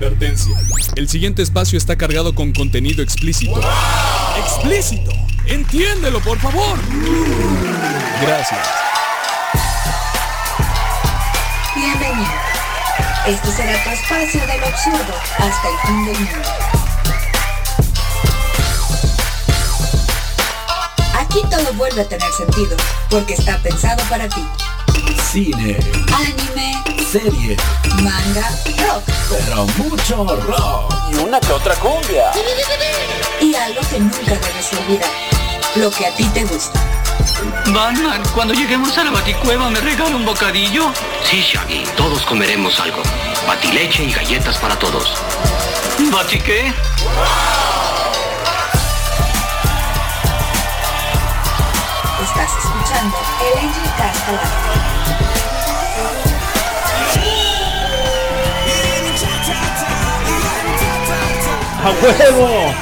Advertencia. El siguiente espacio está cargado con contenido explícito. ¡Explícito! ¡Entiéndelo, por favor! Gracias. Bienvenido. Este será tu espacio del absurdo hasta el fin del mundo. Aquí todo vuelve a tener sentido, porque está pensado para ti. Cine, Anime, serie, manga, rock pero mucho rock. Y una que otra cumbia. y algo que nunca debes olvidar. Lo que a ti te gusta. Batman, cuando lleguemos a la baticueva, ¿me regala un bocadillo? Sí, Shaggy, todos comeremos algo. Batileche y galletas para todos. ¿Bati qué? Estás escuchando el Angel ¡A huevo!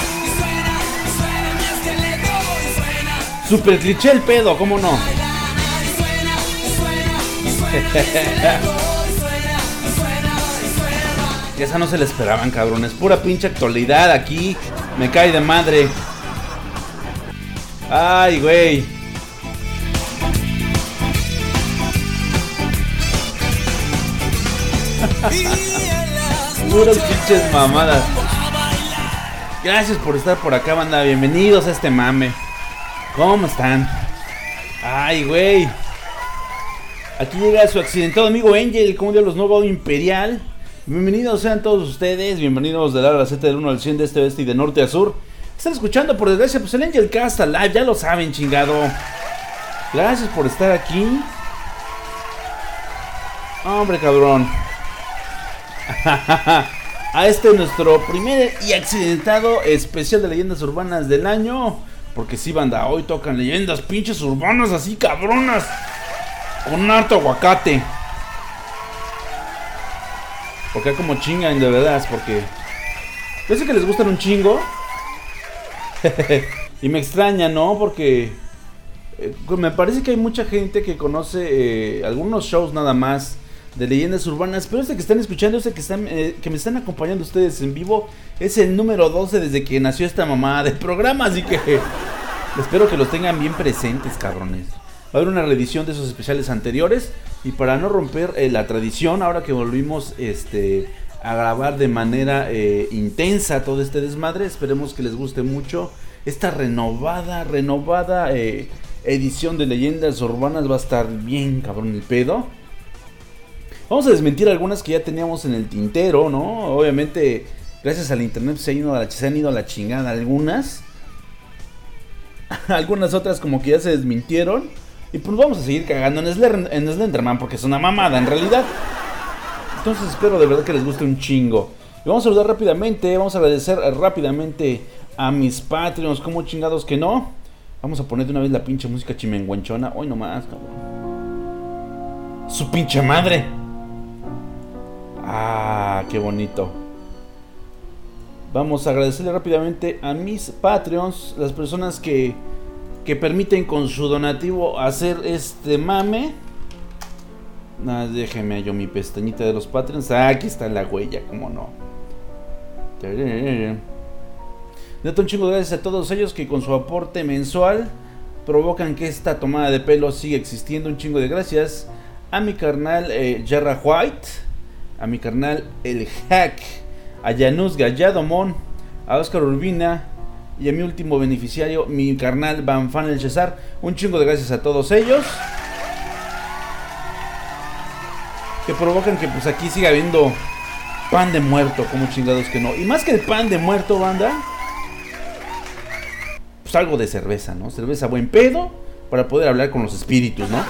Super cliché el pedo, ¿cómo no? Y esa no se la esperaban, cabrones. Pura pinche actualidad aquí. Me cae de madre. Ay, güey. Puras pinches mamadas. Gracias por estar por acá, banda. Bienvenidos a este mame. ¿Cómo están? Ay, güey. Aquí llega su accidentado amigo Angel, como de los Nuevo Imperial. Bienvenidos sean todos ustedes. Bienvenidos de la Z del 1 al 100 de este oeste y de norte a sur. Están escuchando por desgracia, pues el Angel Cast Live, ya lo saben, chingado. Gracias por estar aquí. Hombre, cabrón. a este nuestro primer y accidentado especial de leyendas urbanas del año. Porque sí, banda, hoy tocan leyendas pinches urbanas así cabronas. Con harto aguacate. Porque como chingan de verdad, porque... Yo que les gustan un chingo. y me extraña, ¿no? Porque... eh, me parece que hay mucha gente que conoce eh, algunos shows nada más de leyendas urbanas, pero este que están escuchando, este que, están, eh, que me están acompañando ustedes en vivo, es el número 12 desde que nació esta mamá del programa, así que espero que los tengan bien presentes, cabrones. Va a haber una reedición de esos especiales anteriores y para no romper eh, la tradición, ahora que volvimos este, a grabar de manera eh, intensa todo este desmadre, esperemos que les guste mucho esta renovada, renovada edición de leyendas urbanas va a estar bien cabrón el pedo. Vamos a desmentir algunas que ya teníamos en el tintero, ¿no? Obviamente, gracias al internet se han ido a la, se han ido a la chingada algunas. algunas otras como que ya se desmintieron. Y pues vamos a seguir cagando en, Slender- en Slenderman porque es una mamada en realidad. Entonces espero de verdad que les guste un chingo. Y vamos a saludar rápidamente, vamos a agradecer rápidamente a mis Patreons, como chingados que no. Vamos a poner de una vez la pinche música chimenguenchona. Hoy nomás, cabrón. Su pinche madre. Ah, qué bonito. Vamos a agradecerle rápidamente a mis Patreons, las personas que, que permiten con su donativo hacer este mame. Ah, déjeme yo mi pestañita de los Patreons. Ah, aquí está la huella, cómo no. Neta, un chingo de gracias a todos ellos que con su aporte mensual provocan que esta tomada de pelo siga existiendo. Un chingo de gracias a mi carnal eh, White, a mi carnal El Hack, a Janus Galladomón, a Oscar Urbina y a mi último beneficiario, mi carnal Van Fan El Cesar. Un chingo de gracias a todos ellos. Que provocan que pues aquí siga habiendo pan de muerto, como chingados que no. Y más que el pan de muerto, banda, pues algo de cerveza, ¿no? Cerveza buen pedo para poder hablar con los espíritus, ¿no?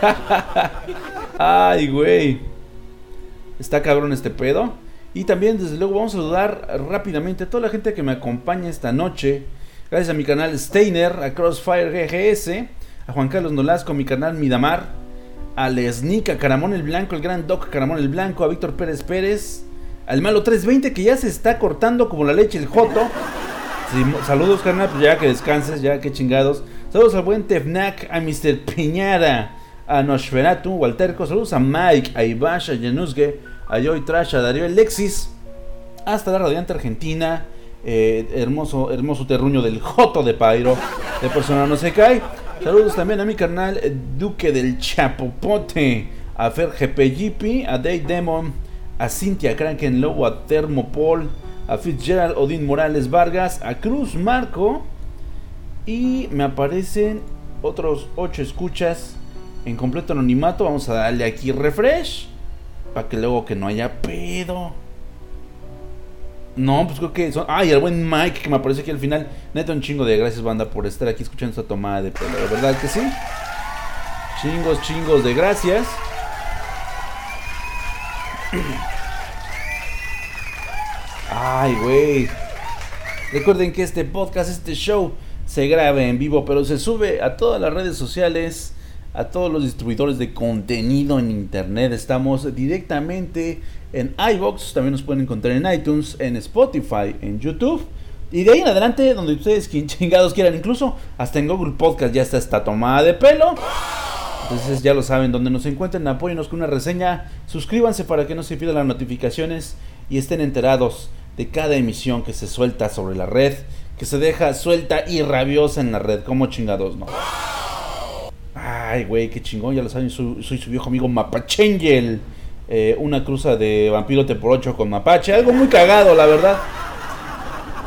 Ay, güey. Está cabrón este pedo. Y también, desde luego, vamos a saludar rápidamente a toda la gente que me acompaña esta noche. Gracias a mi canal Steiner, a Crossfire GGS, a Juan Carlos Nolasco, a mi canal Midamar, a Lesnica, Caramón el Blanco, el gran Doc Caramón el Blanco, a Víctor Pérez Pérez, al Malo 320 que ya se está cortando como la leche el Joto. Saludos, carnal, pues ya que descanses, ya que chingados. Saludos al buen Tefnak, a Mr. Piñara, a Nosferatu, Walterco. Saludos a Mike, a Ibash, a Janusge, a Joy Trash, a Darío Alexis. hasta la radiante Argentina, eh, hermoso, hermoso terruño del Joto de Pairo, de persona no se cae. Saludos también a mi carnal eh, Duque del Chapopote, a Fer GP a Day Demon, a Cynthia Kraken Lobo, a Thermopol, a Fitzgerald Odín Morales Vargas, a Cruz Marco. Y me aparecen otros 8 escuchas en completo anonimato. Vamos a darle aquí refresh. Para que luego que no haya pedo. No, pues creo que son. Ay, el buen Mike que me aparece aquí al final. Neto, un chingo de gracias, banda, por estar aquí escuchando esta tomada de pelo. ¿De verdad que sí? Chingos, chingos de gracias. Ay, güey. Recuerden que este podcast, este show, se graba en vivo, pero se sube a todas las redes sociales, a todos los distribuidores de contenido en internet. Estamos directamente en iBox, también nos pueden encontrar en iTunes, en Spotify, en YouTube. Y de ahí en adelante, donde ustedes chingados quieran, incluso hasta en Google Podcast ya está esta tomada de pelo. Entonces ya lo saben, donde nos encuentren, apóyenos con una reseña, suscríbanse para que no se pierdan las notificaciones y estén enterados de cada emisión que se suelta sobre la red, que se deja suelta y rabiosa en la red, como chingados, ¿no? Ay, güey, qué chingón, ya lo saben, soy, su viejo amigo Mapachengel, eh, una cruza de vampiro por 8 con Mapache, algo muy cagado, la verdad.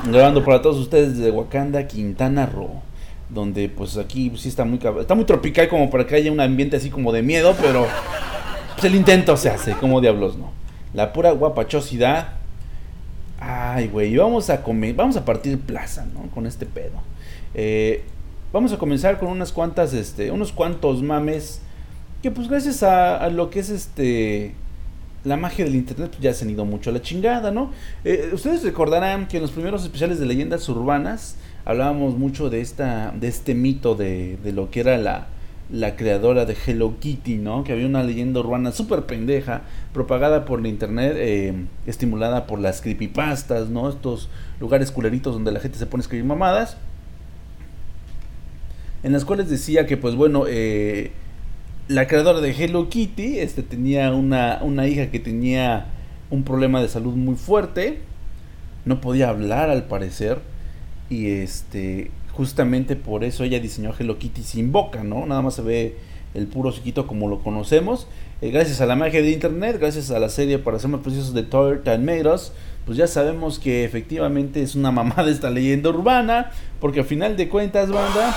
Grabando para todos ustedes desde Wakanda, Quintana Roo donde pues aquí sí está muy está muy tropical como para que haya un ambiente así como de miedo, pero pues el intento se hace, como diablos no. La pura guapachosidad. Ay, güey, vamos a comer, vamos a partir plaza, ¿no? Con este pedo. Eh, vamos a comenzar con unas cuantas, este, unos cuantos mames que pues gracias a, lo que es este la magia del internet pues, ya se han ido mucho a la chingada, ¿no? Eh, ustedes recordarán que en los primeros especiales de leyendas urbanas hablábamos mucho de esta de este mito de, de lo que era la, la creadora de Hello Kitty, ¿no? Que había una leyenda urbana súper pendeja, propagada por la internet, eh, estimulada por las creepypastas, ¿no? Estos lugares culeritos donde la gente se pone a escribir mamadas. En las cuales decía que, pues bueno, eh, la creadora de Hello Kitty este, tenía una, una hija que tenía un problema de salud muy fuerte. No podía hablar al parecer y este, justamente por eso ella diseñó Hello Kitty sin boca, ¿no? Nada más se ve el puro chiquito como lo conocemos. Eh, gracias a la magia de internet, gracias a la serie para ser más precisos de and Made pues ya sabemos que efectivamente es una mamada esta leyenda urbana, porque al final de cuentas, banda,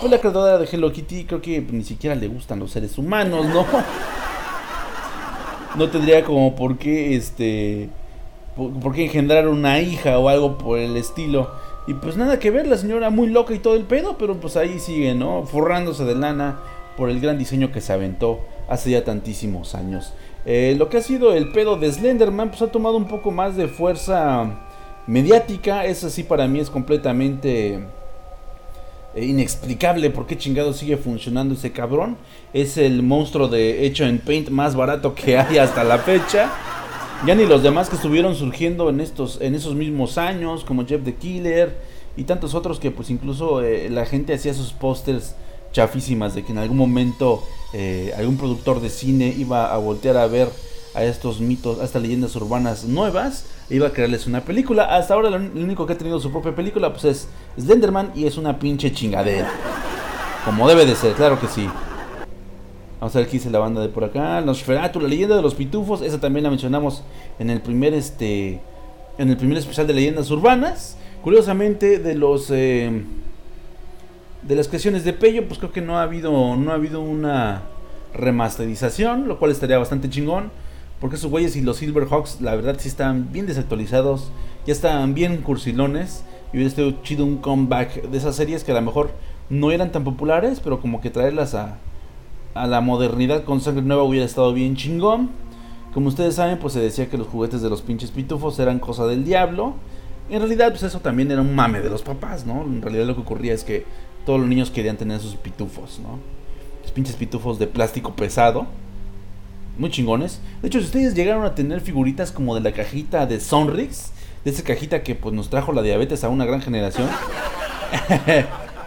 pues la creadora de Hello Kitty creo que ni siquiera le gustan los seres humanos, ¿no? No tendría como por qué, este, por qué engendrar una hija o algo por el estilo. Y pues nada que ver, la señora muy loca y todo el pedo, pero pues ahí sigue, ¿no? Forrándose de lana por el gran diseño que se aventó hace ya tantísimos años. Eh, lo que ha sido el pedo de Slenderman, pues ha tomado un poco más de fuerza mediática. Eso sí para mí es completamente eh, inexplicable por qué chingado sigue funcionando ese cabrón. Es el monstruo de hecho en Paint más barato que hay hasta la fecha. Ya ni los demás que estuvieron surgiendo en estos en esos mismos años, como Jeff the Killer y tantos otros que pues incluso eh, la gente hacía sus pósters chafísimas de que en algún momento eh, algún productor de cine iba a voltear a ver a estos mitos, a estas leyendas urbanas nuevas, e iba a crearles una película. Hasta ahora lo único que ha tenido su propia película pues es Slenderman y es una pinche chingadera. Como debe de ser, claro que sí. Vamos a ver qué dice la banda de por acá. Nosferatu, la leyenda de los pitufos. Esa también la mencionamos en el primer este. En el primer especial de leyendas urbanas. Curiosamente, de los. Eh, de las creaciones de Pello, pues creo que no ha habido. No ha habido una remasterización. Lo cual estaría bastante chingón. Porque esos güeyes y los Silverhawks, la verdad, sí están bien desactualizados. Ya están bien cursilones. Y hubiera estado chido un comeback de esas series que a lo mejor no eran tan populares. Pero como que traerlas a a la modernidad con sangre nueva hubiera estado bien chingón. Como ustedes saben, pues se decía que los juguetes de los pinches pitufos eran cosa del diablo. En realidad, pues eso también era un mame de los papás, ¿no? En realidad lo que ocurría es que todos los niños querían tener sus pitufos, ¿no? Los pinches pitufos de plástico pesado. Muy chingones. De hecho, si ustedes llegaron a tener figuritas como de la cajita de Sonrix, de esa cajita que pues nos trajo la diabetes a una gran generación.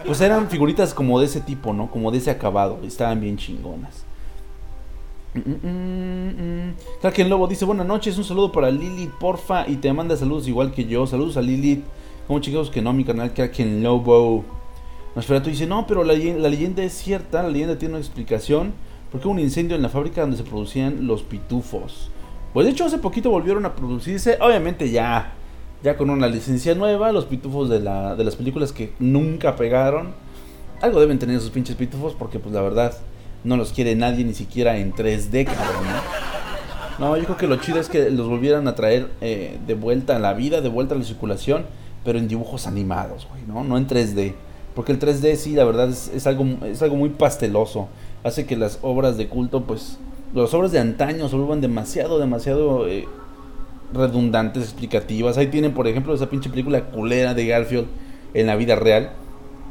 Pues eran figuritas como de ese tipo, ¿no? Como de ese acabado. Estaban bien chingonas. Mm, mm, Lobo dice, buenas noches, un saludo para Lilith, porfa, y te manda saludos igual que yo. Saludos a Lilith. Como chicos que no, mi canal Kraken Lobo. Nosferatu dice, no, pero la leyenda es cierta, la leyenda tiene una explicación. Porque un incendio en la fábrica donde se producían los pitufos. Pues de hecho hace poquito volvieron a producirse, obviamente ya, ya con una licencia nueva, los pitufos de, la, de las películas que nunca pegaron. Algo deben tener esos pinches pitufos porque pues la verdad no los quiere nadie ni siquiera en 3D, cabrón. ¿no? no yo creo que lo chido es que los volvieran a traer eh, de vuelta a la vida, de vuelta a la circulación, pero en dibujos animados, güey, ¿no? No en 3D. Porque el 3D sí, la verdad es, algo, es algo muy pasteloso. Hace que las obras de culto, pues, las obras de antaño se vuelvan demasiado, demasiado eh, redundantes, explicativas. Ahí tienen, por ejemplo, esa pinche película culera de Garfield en la vida real.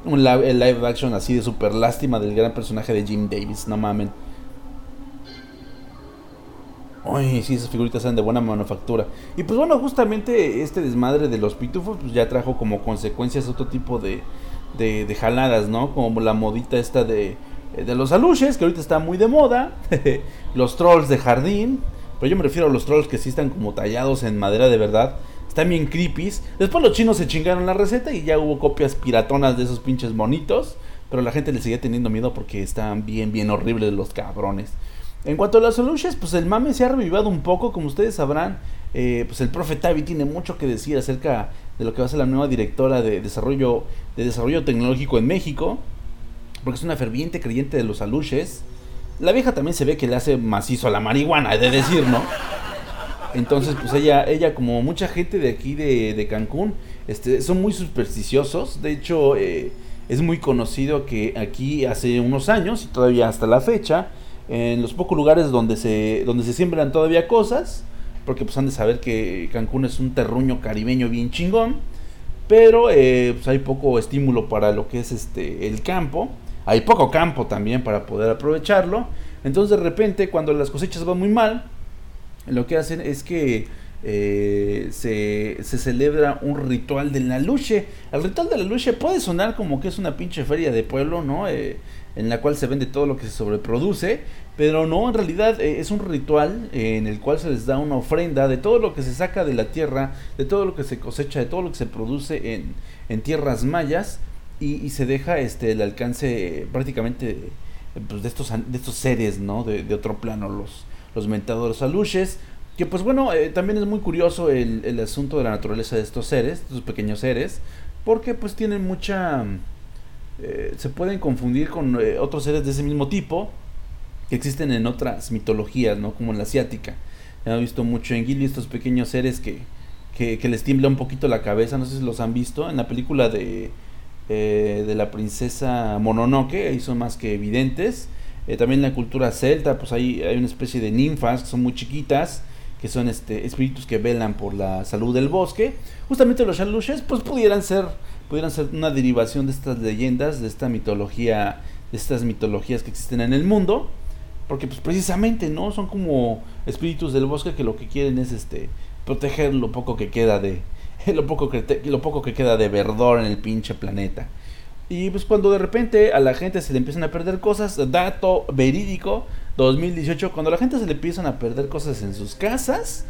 Un live, action así de super lástima del gran personaje de Jim Davis, no mamen. Uy, sí, esas figuritas eran de buena manufactura. Y pues bueno, justamente este desmadre de los pitufos pues ya trajo como consecuencias otro tipo de, de, de jaladas, ¿no? Como la modita esta de, de los aluches, que ahorita está muy de moda. los trolls de jardín. Pero yo me refiero a los trolls que sí están como tallados en madera de verdad. Están bien creepies. Después los chinos se chingaron la receta y ya hubo copias piratonas de esos pinches monitos. Pero la gente le seguía teniendo miedo porque están bien, bien horribles los cabrones. En cuanto a las solutions, pues el mame se ha revivado un poco, como ustedes sabrán. Eh, pues el profe Tavi tiene mucho que decir acerca de lo que va a ser la nueva directora de desarrollo, de desarrollo tecnológico en México. Porque es una ferviente creyente de los aluches. La vieja también se ve que le hace macizo a la marihuana, de decir, ¿no? Entonces, pues ella, ella como mucha gente de aquí de, de Cancún, este, son muy supersticiosos. De hecho, eh, es muy conocido que aquí hace unos años, y todavía hasta la fecha, en los pocos lugares donde se, donde se siembran todavía cosas, porque pues han de saber que Cancún es un terruño caribeño bien chingón, pero eh, pues hay poco estímulo para lo que es este el campo, hay poco campo también para poder aprovecharlo, entonces de repente cuando las cosechas van muy mal, lo que hacen es que eh, se, se, celebra un ritual de la luche. El ritual de la luche puede sonar como que es una pinche feria de pueblo, ¿no? Eh, en la cual se vende todo lo que se sobreproduce, pero no, en realidad eh, es un ritual eh, en el cual se les da una ofrenda de todo lo que se saca de la tierra, de todo lo que se cosecha, de todo lo que se produce en, en tierras mayas y, y, se deja este el alcance prácticamente pues, de estos de estos seres, ¿no? De, de otro plano, los los mentadores aluches. Que pues bueno, eh, también es muy curioso el, el, asunto de la naturaleza de estos seres, estos pequeños seres, porque pues tienen mucha... Eh, se pueden confundir con eh, otros seres de ese mismo tipo que existen en otras mitologías, ¿no? Como en la asiática. He visto mucho en Ghibli estos pequeños seres que, que, que, les tiembla un poquito la cabeza, no sé si los han visto, en la película de, eh, de la princesa Mononoke, ahí son más que evidentes. también en la cultura celta, pues hay, hay una especie de ninfas que son muy chiquitas, que son este, espíritus que velan por la salud del bosque. Justamente los shalushes, pues pudieran ser, pudieran ser una derivación de estas leyendas, de esta mitología, de estas mitologías que existen en el mundo. Porque pues precisamente, ¿no? Son como espíritus del bosque que lo que quieren es este proteger lo poco que queda de lo poco que lo poco que queda de verdor en el pinche planeta. Y pues cuando de repente a la gente se le empiezan a perder cosas, dato verídico, 2018, cuando a la gente se le empiezan a perder cosas en sus casas,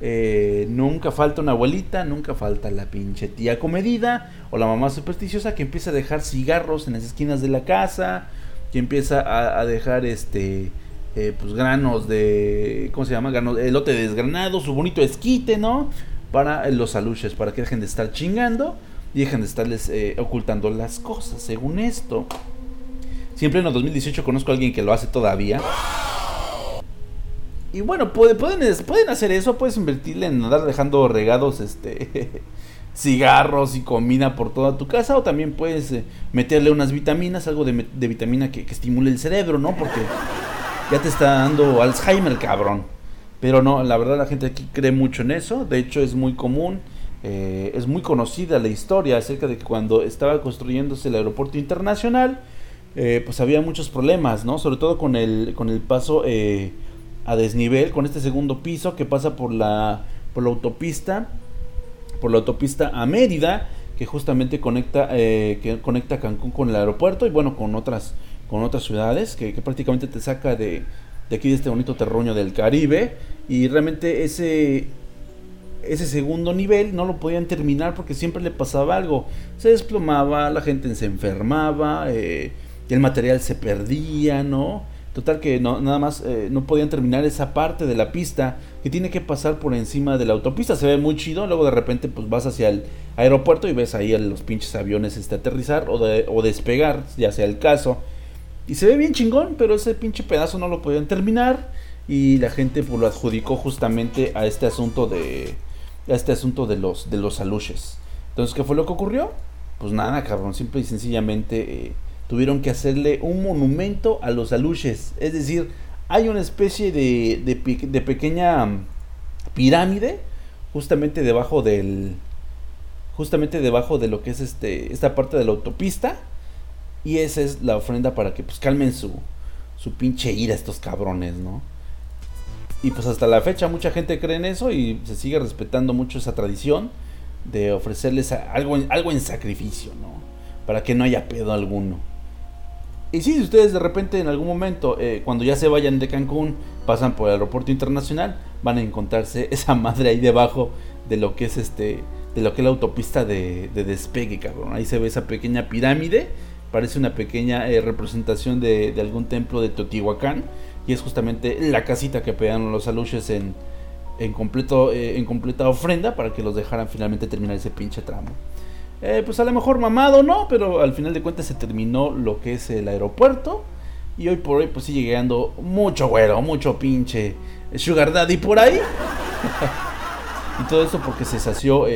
eh, nunca falta una abuelita, nunca falta la pinche tía comedida o la mamá supersticiosa que empieza a dejar cigarros en las esquinas de la casa, que empieza a, a dejar este eh, pues granos de ¿cómo se llama? Granos, elote desgranado, su bonito esquite, ¿no? Para los aluches, para que dejen de estar chingando y dejen de estarles eh, ocultando las cosas, según esto. Siempre en el 2018 conozco a alguien que lo hace todavía. Y bueno, puede, pueden, hacer eso, puedes invertirle en andar dejando regados este cigarros y comida por toda tu casa o también puedes eh, meterle unas vitaminas, algo de, de vitamina que, que, estimule el cerebro, ¿no? Porque ya te está dando Alzheimer, cabrón. Pero no, la verdad la gente aquí cree mucho en eso, de hecho es muy común, eh, es muy conocida la historia acerca de que cuando estaba construyéndose el aeropuerto internacional, eh, pues había muchos problemas, ¿no? Sobre todo con el, con el paso eh, a desnivel, con este segundo piso que pasa por la, por la autopista, por la autopista a Mérida, que justamente conecta, eh, que conecta Cancún con el aeropuerto y bueno, con otras, con otras ciudades, que, que prácticamente te saca de, de aquí de este bonito terruño del Caribe. Y realmente ese, ese segundo nivel no lo podían terminar porque siempre le pasaba algo. Se desplomaba, la gente se enfermaba, eh, el material se perdía, ¿no? Total que no, nada más eh, no podían terminar esa parte de la pista que tiene que pasar por encima de la autopista. Se ve muy chido, luego de repente pues vas hacia el aeropuerto y ves ahí a los pinches aviones este, aterrizar o, o despegar, ya sea el caso. Y se ve bien chingón, pero ese pinche pedazo no lo podían terminar y la gente pues lo adjudicó justamente a este asunto de a este asunto de los de los aluches. Entonces, ¿qué fue lo que ocurrió? Pues nada, cabrón, simple y sencillamente eh, tuvieron que hacerle un monumento a los aluches. Es decir, hay una especie de, de, de pequeña pirámide justamente debajo del justamente debajo de lo que es este esta parte de la autopista y esa es la ofrenda para que pues calmen su su pinche ira estos cabrones, ¿no? Y pues hasta la fecha mucha gente cree en eso y se sigue respetando mucho esa tradición de ofrecerles algo algo en sacrificio, ¿no? Para que no haya pedo alguno. Y si ustedes de repente en algún momento, eh, cuando ya se vayan de Cancún, pasan por el aeropuerto internacional, van a encontrarse esa madre ahí debajo de lo que es este, de lo que es la autopista de, de despegue, cabrón. Ahí se ve esa pequeña pirámide, parece una pequeña eh, representación de, algún templo de Teotihuacán, y es justamente la casita que pegaron los aluches en, en, completo, eh, en completa ofrenda para que los dejaran finalmente terminar ese pinche tramo. Eh, pues a lo mejor mamado no, pero al final de cuentas se terminó lo que es el aeropuerto. Y hoy por hoy pues sigue llegando mucho güero, mucho pinche sugar daddy por ahí. y todo eso porque se sació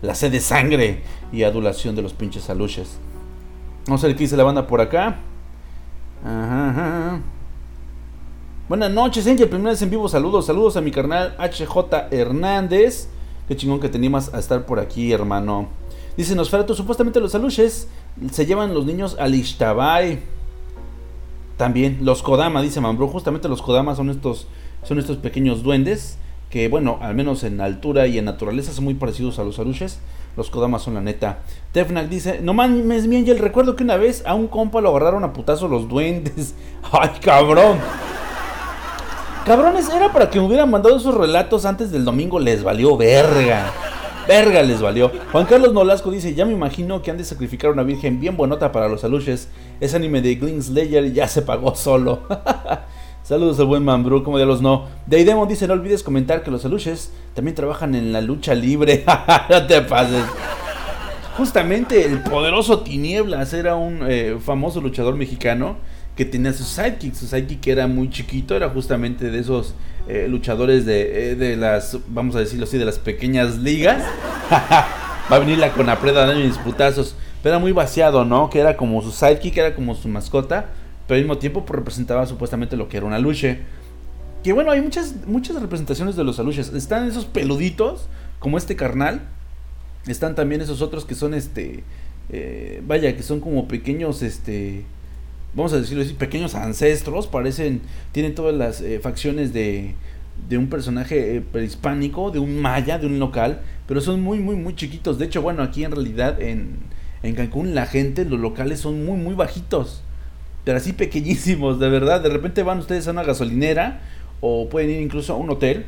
la sed de sangre y adulación de los pinches aluches. Vamos a ver qué dice la banda por acá. Ajá, ajá. Buenas noches, Angel. Primera vez en vivo. Saludos, saludos a mi carnal HJ Hernández. Qué chingón que teníamos a estar por aquí, hermano. Dice Nosferatu, supuestamente los aluches se llevan los niños al Ishtabai. También los Kodama, dice Mambrú. Justamente los Kodama son estos, son estos pequeños duendes que, bueno, al menos en altura y en naturaleza son muy parecidos a los aluches. Los Kodama son la neta. Tefnak dice, no mames, mi Angel, recuerdo que una vez a un compa lo agarraron a putazo los duendes. Ay, cabrón. Cabrones, era para que me hubieran mandado esos relatos antes del domingo. Les valió verga. Verga les valió. Juan Carlos Nolasco dice: Ya me imagino que han de sacrificar una virgen bien buenota para los aluches. Ese anime de Gling Slayer ya se pagó solo. Saludos al buen Mambrú, como los no. Deidemon dice: No olvides comentar que los aluches también trabajan en la lucha libre. no te pases. Justamente el poderoso Tinieblas era un eh, famoso luchador mexicano que tenía su sidekick. Su sidekick era muy chiquito, era justamente de esos eh, luchadores de, eh, de, las, vamos a decirlo así, de las pequeñas ligas. Va a venir la Conapreda dando mis putazos. Pero era muy vaciado, ¿no? Que era como su sidekick, era como su mascota. Pero al mismo tiempo pues, representaba supuestamente lo que era una luche. Que bueno, hay muchas, muchas representaciones de los aluches. Están esos peluditos, como este carnal. Están también esos otros que son este. Eh, vaya, que son como pequeños, este vamos a decirlo así, pequeños ancestros, parecen, tienen todas las eh, facciones de, de un personaje eh, prehispánico, de un maya, de un local, pero son muy, muy, muy chiquitos. De hecho, bueno, aquí en realidad en, en Cancún la gente, los locales son muy, muy bajitos, pero así pequeñísimos, de verdad. De repente van ustedes a una gasolinera o pueden ir incluso a un hotel.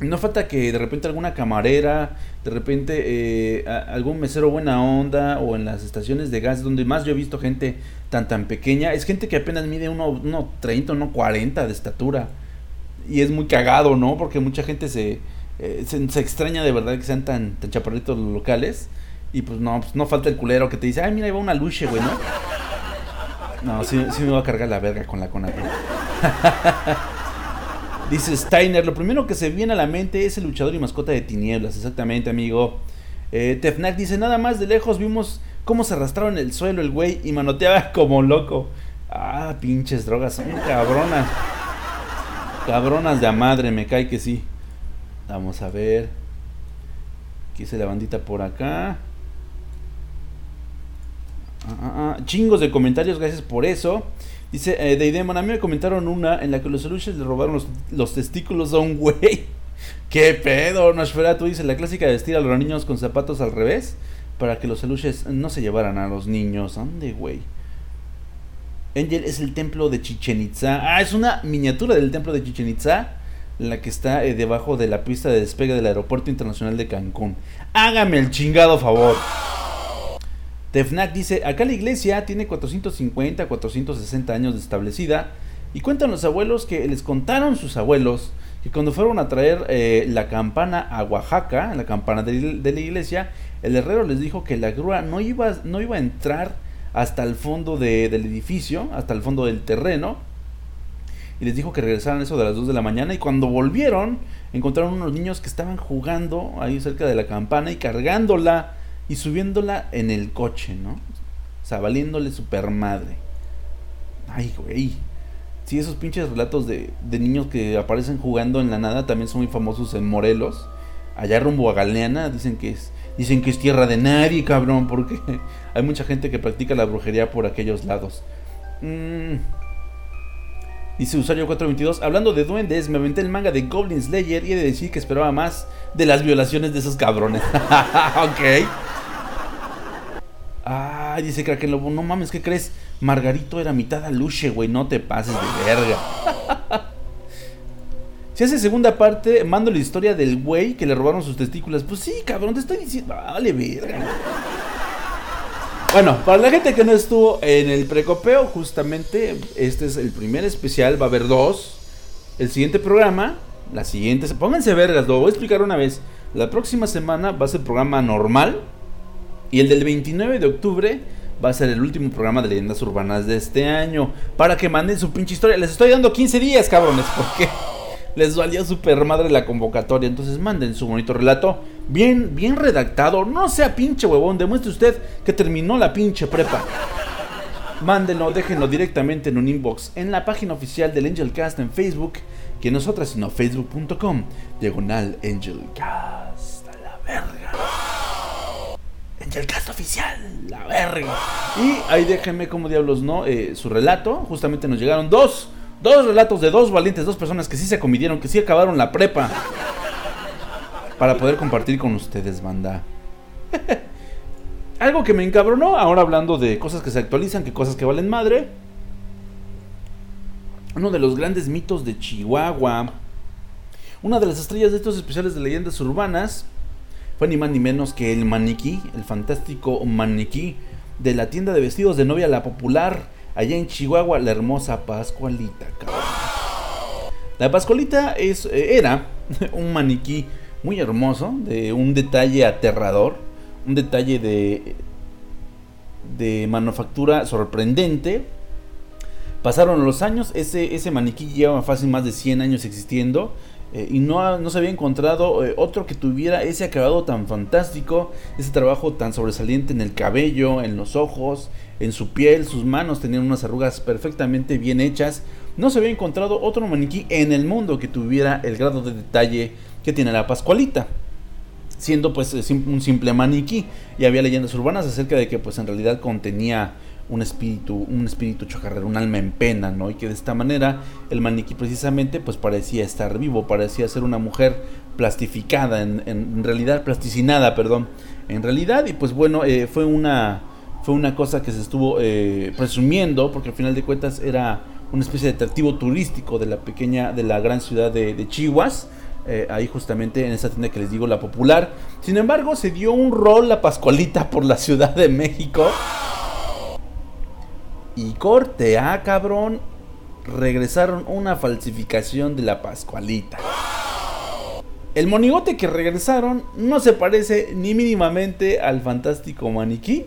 No falta que de repente alguna camarera, de repente eh, algún mesero buena onda o en las estaciones de gas donde más yo he visto gente tan tan pequeña, es gente que apenas mide 1.30, 1.40 de estatura. Y es muy cagado, ¿no? Porque mucha gente se, eh, se, se extraña de verdad que sean tan, tan chaparritos los locales. Y pues no, pues no falta el culero que te dice, ay, mira, ahí va una luche, güey, ¿no? No, sí, me va a cargar la verga con la Conapro. Dice Steiner, lo primero que se viene a la mente es el luchador y mascota de tinieblas, exactamente, amigo. Eh, Tefnak dice, nada más de lejos vimos cómo se arrastraba en el suelo el güey y manoteaba como loco. Ah, pinches drogas, son cabronas. Cabronas de a madre, me cae que sí. Vamos a ver. ¿Qué la bandita por acá? Ah, ah, ah, Chingos de comentarios, gracias por eso. Dice eh, a mí me comentaron una en la que los aluches le robaron los, los testículos a un güey. ¿Qué pedo? Nosferatu dice, la clásica de vestir a los niños con zapatos al revés para que los aluches no se llevaran a los niños. ¿Dónde, güey? Angel es el templo de Chichen Itza. Ah, es una miniatura del templo de Chichen Itza. La que está eh, debajo de la pista de despegue del Aeropuerto Internacional de Cancún. Hágame el chingado favor. Tefnac dice, acá la iglesia tiene 450, 460 años de establecida y cuentan los abuelos que les contaron sus abuelos que cuando fueron a traer eh, la campana a Oaxaca, la campana de, la iglesia, el herrero les dijo que la grúa no iba, no iba a entrar hasta el fondo de, del edificio, hasta el fondo del terreno, y les dijo que regresaran eso de las 2 de la mañana y cuando volvieron encontraron unos niños que estaban jugando ahí cerca de la campana y cargándola y subiéndola en el coche, ¿no? O sea, valiéndole super madre. Ay, güey. Sí, esos pinches relatos de, de, niños que aparecen jugando en la nada también son muy famosos en Morelos. Allá rumbo a Galeana dicen que es dicen que es tierra de nadie, cabrón, porque hay mucha gente que practica la brujería por aquellos lados. Mm. Dice usuario 422, hablando de duendes, me aventé el manga de Goblin Slayer y he de decir que esperaba más de las violaciones de esos cabrones. ok. Ah, dice Kraken Lobo, no mames, ¿qué crees? Margarito era mitad aluche, güey, no te pases de verga. si hace segunda parte, mando la historia del güey que le robaron sus testículas. Pues sí, cabrón, te estoy diciendo, vale, verga. Bueno, para la gente que no estuvo en el precopeo, justamente este es el primer especial, va a haber dos. El siguiente programa, la siguiente, pónganse vergas, lo voy a explicar una vez. La próxima semana va a ser programa normal y el del 29 de octubre va a ser el último programa de leyendas urbanas de este año. Para que manden su pinche historia. Les estoy dando 15 días, cabrones, porque les valió super madre la convocatoria. Entonces manden su bonito relato. Bien, bien redactado. No sea pinche huevón. Demuestre usted que terminó la pinche prepa. Mándenlo, déjenlo directamente en un inbox en la página oficial del Angelcast en Facebook. Que nosotras, sino facebook.com. Diagonal Angelcast. A la verga. Angelcast oficial. La verga. Y ahí déjenme como diablos no eh, su relato. Justamente nos llegaron dos. Dos relatos de dos valientes, dos personas que sí se comidieron, que sí acabaron la prepa. Para poder compartir con ustedes, banda. Algo que me encabronó, ahora hablando de cosas que se actualizan, que cosas que valen madre. Uno de los grandes mitos de Chihuahua. Una de las estrellas de estos especiales de leyendas urbanas ni más ni menos que el maniquí, el fantástico maniquí de la tienda de vestidos de novia La Popular, allá en Chihuahua, la hermosa Pascualita. Cabrón. La Pascualita es, eh, era un maniquí muy hermoso, de un detalle aterrador, un detalle de, de manufactura sorprendente. Pasaron los años, ese, ese maniquí lleva fácil más de 100 años existiendo. Eh, y no, no, se había encontrado eh, otro que tuviera ese acabado tan fantástico, ese trabajo tan sobresaliente en el cabello, en los ojos, en su piel, sus manos tenían unas arrugas perfectamente bien hechas. No se había encontrado otro maniquí en el mundo que tuviera el grado de detalle que tiene la Pascualita. Siendo pues un simple maniquí. Y había leyendas urbanas acerca de que pues en realidad contenía un espíritu, un espíritu chocarrero, un alma en pena, ¿no? Y que de esta manera el maniquí precisamente pues parecía estar vivo, parecía ser una mujer plastificada, en, en realidad plasticinada, perdón, en realidad, y pues bueno, eh, fue una fue una cosa que se estuvo eh, presumiendo, porque al final de cuentas era una especie de atractivo turístico de la pequeña, de la gran ciudad de, de Chihuas. Eh, ahí justamente en esa tienda que les digo, la popular. Sin embargo, se dio un rol la Pascualita por la Ciudad de México. Y corte, ah, cabrón. Regresaron una falsificación de la Pascualita. El monigote que regresaron no se parece ni mínimamente al fantástico maniquí,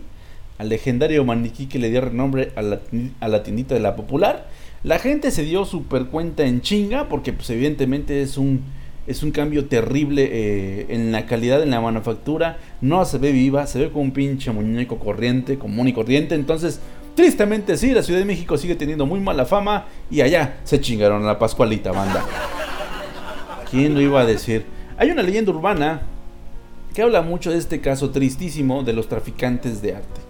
al legendario maniquí que le dio renombre a la, a la tiendita de la popular. La gente se dio super cuenta en chinga porque pues evidentemente es un, es un cambio terrible eh, en la calidad, en la manufactura. No se ve viva, se ve como un pinche muñeco corriente, común y corriente. Entonces, tristemente sí, la Ciudad de México sigue teniendo muy mala fama y allá se chingaron a la Pascualita, banda. ¿Quién lo iba a decir? Hay una leyenda urbana que habla mucho de este caso tristísimo de los traficantes de arte.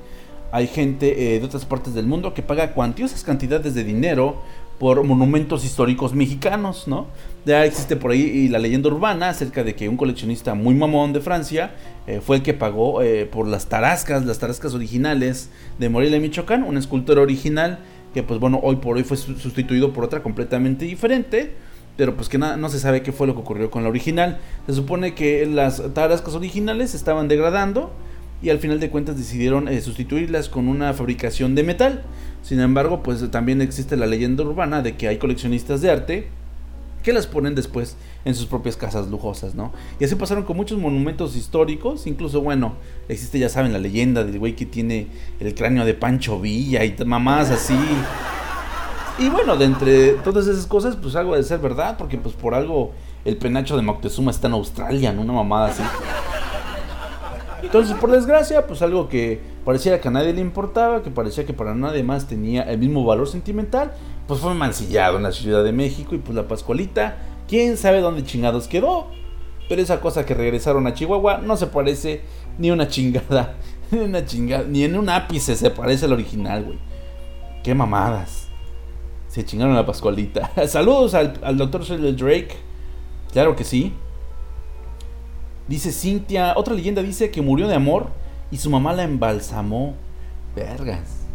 Hay gente eh, de otras partes del mundo que paga cuantiosas cantidades de dinero por monumentos históricos mexicanos, ¿no? Ya existe por ahí la leyenda urbana acerca de que un coleccionista muy mamón de Francia eh, fue el que pagó eh, por las tarascas, las tarascas originales de Morelia, Michoacán, una escultura original que pues bueno, hoy por hoy fue su- sustituido por otra completamente diferente, pero pues que no se sabe qué fue lo que ocurrió con la original. Se supone que las tarascas originales estaban degradando y al final de cuentas decidieron eh, sustituirlas con una fabricación de metal. Sin embargo, pues también existe la leyenda urbana de que hay coleccionistas de arte que las ponen después en sus propias casas lujosas, ¿no? Y así pasaron con muchos monumentos históricos, incluso, bueno, existe, ya saben, la leyenda del güey que tiene el cráneo de Pancho Villa y mamás así. Y bueno, de entre todas esas cosas, pues algo de ser verdad, porque pues por algo el penacho de Moctezuma está en Australia, ¿no? Una mamada así. Entonces, por desgracia, pues algo que pareciera que a nadie le importaba, que parecía que para nadie más tenía el mismo valor sentimental, pues fue mancillado en la Ciudad de México y pues la Pascualita, quién sabe dónde chingados quedó. Pero esa cosa que regresaron a Chihuahua no se parece ni una chingada, ni una chingada, ni en un ápice se parece al original, güey. Qué mamadas. Se chingaron la Pascualita. Saludos al, al doctor Sheldon Drake. Claro que sí. Dice Cintia, otra leyenda dice que murió de amor y su mamá la embalsamó. Vergas.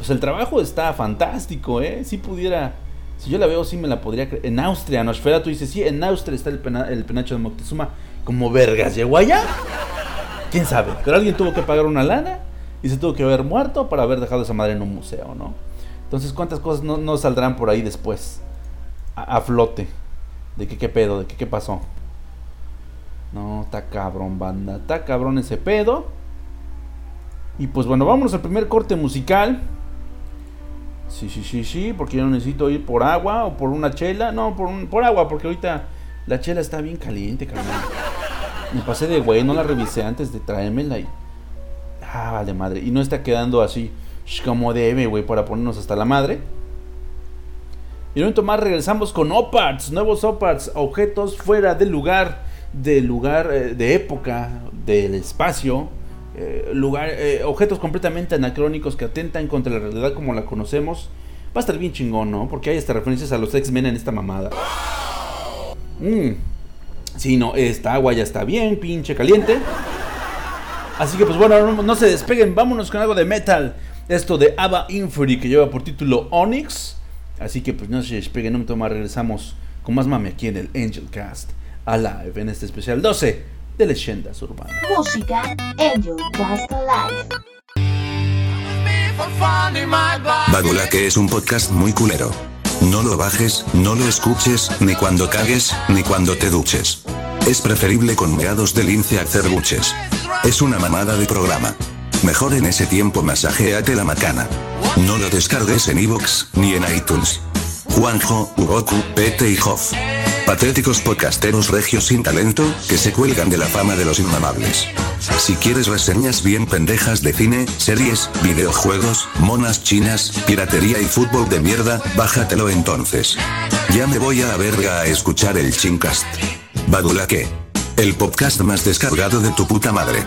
Pues el trabajo está fantástico, ¿eh? Si pudiera, si yo la veo, sí me la podría creer. En Austria, Nosferatu dice, sí, en Austria está el, pena- el penacho de Moctezuma. Como vergas, ¿llegó allá? ¿Quién sabe? Pero alguien tuvo que pagar una lana y se tuvo que haber muerto para haber dejado esa madre en un museo, ¿no? Entonces, ¿cuántas cosas no, saldrán por ahí después? A, flote. ¿De qué, qué pedo? ¿De qué, qué pasó? No, está cabrón, banda. Está cabrón ese pedo. Y pues bueno, vámonos al primer corte musical. Sí, sí, sí, sí, porque yo necesito ir por agua o por una chela. No, por, por agua, porque ahorita la chela está bien caliente, cabrón. Me pasé de güey, no la revisé antes de traérmela y... Ah, vale madre. Y no está quedando así como debe, güey, para ponernos hasta la madre. Y un momento más regresamos con Oparts, nuevos Oparts, objetos fuera del lugar, del lugar, eh, de época, del espacio, eh, lugar, eh, objetos completamente anacrónicos que atentan contra la realidad como la conocemos. Va a estar bien chingón, ¿no? Porque hay hasta referencias a los X-Men en esta mamada. Mmm. Sí, no, esta agua ya está bien, pinche caliente. Así que pues bueno, no, no se despeguen, vámonos con algo de metal. Esto de Ava Inferi que lleva por título Onyx. Así que pues no se despeguen, no me toma, regresamos con más mame aquí en el Angel Cast Alive en este especial 12 de leyendas urbanas. Música Angel Cast Alive. Badulaque es un podcast muy culero. No lo bajes, no lo escuches, ni cuando cagues, ni cuando te duches. Es preferible con meados de lince hacer buches. Es una mamada de programa. Mejor en ese tiempo masajéate la macana. No lo descargues en iVoox, ni en iTunes. Juanjo, Ugoku, Pete y Hoff. Patéticos podcasteros regios sin talento, que se cuelgan de la fama de los inmamables. Si quieres reseñas bien pendejas de cine, series, videojuegos, monas chinas, piratería y fútbol de mierda, bájatelo entonces. Ya me voy a la verga a escuchar el Chincast. Badulaque. El podcast más descargado de tu puta madre.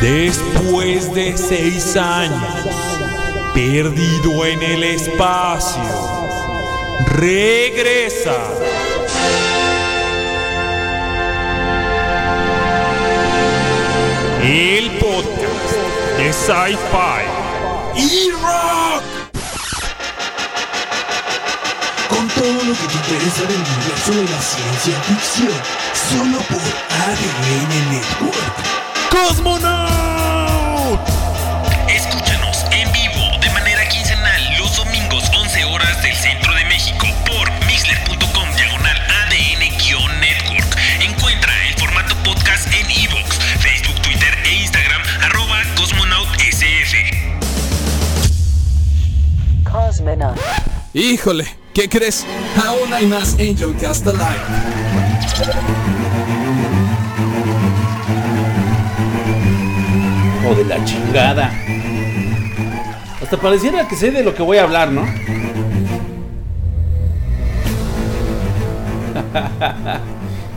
Después de seis años, perdido en el espacio, regresa. El podcast de Sci-Fi y Rock. Con todo lo que te interesa del universo de la ciencia ficción, solo por ADN Network. ¡Cosmonaut! Híjole, ¿qué crees? Aún hay más Angel Cast Alive. O de la chingada. Hasta pareciera que sé de lo que voy a hablar, ¿no?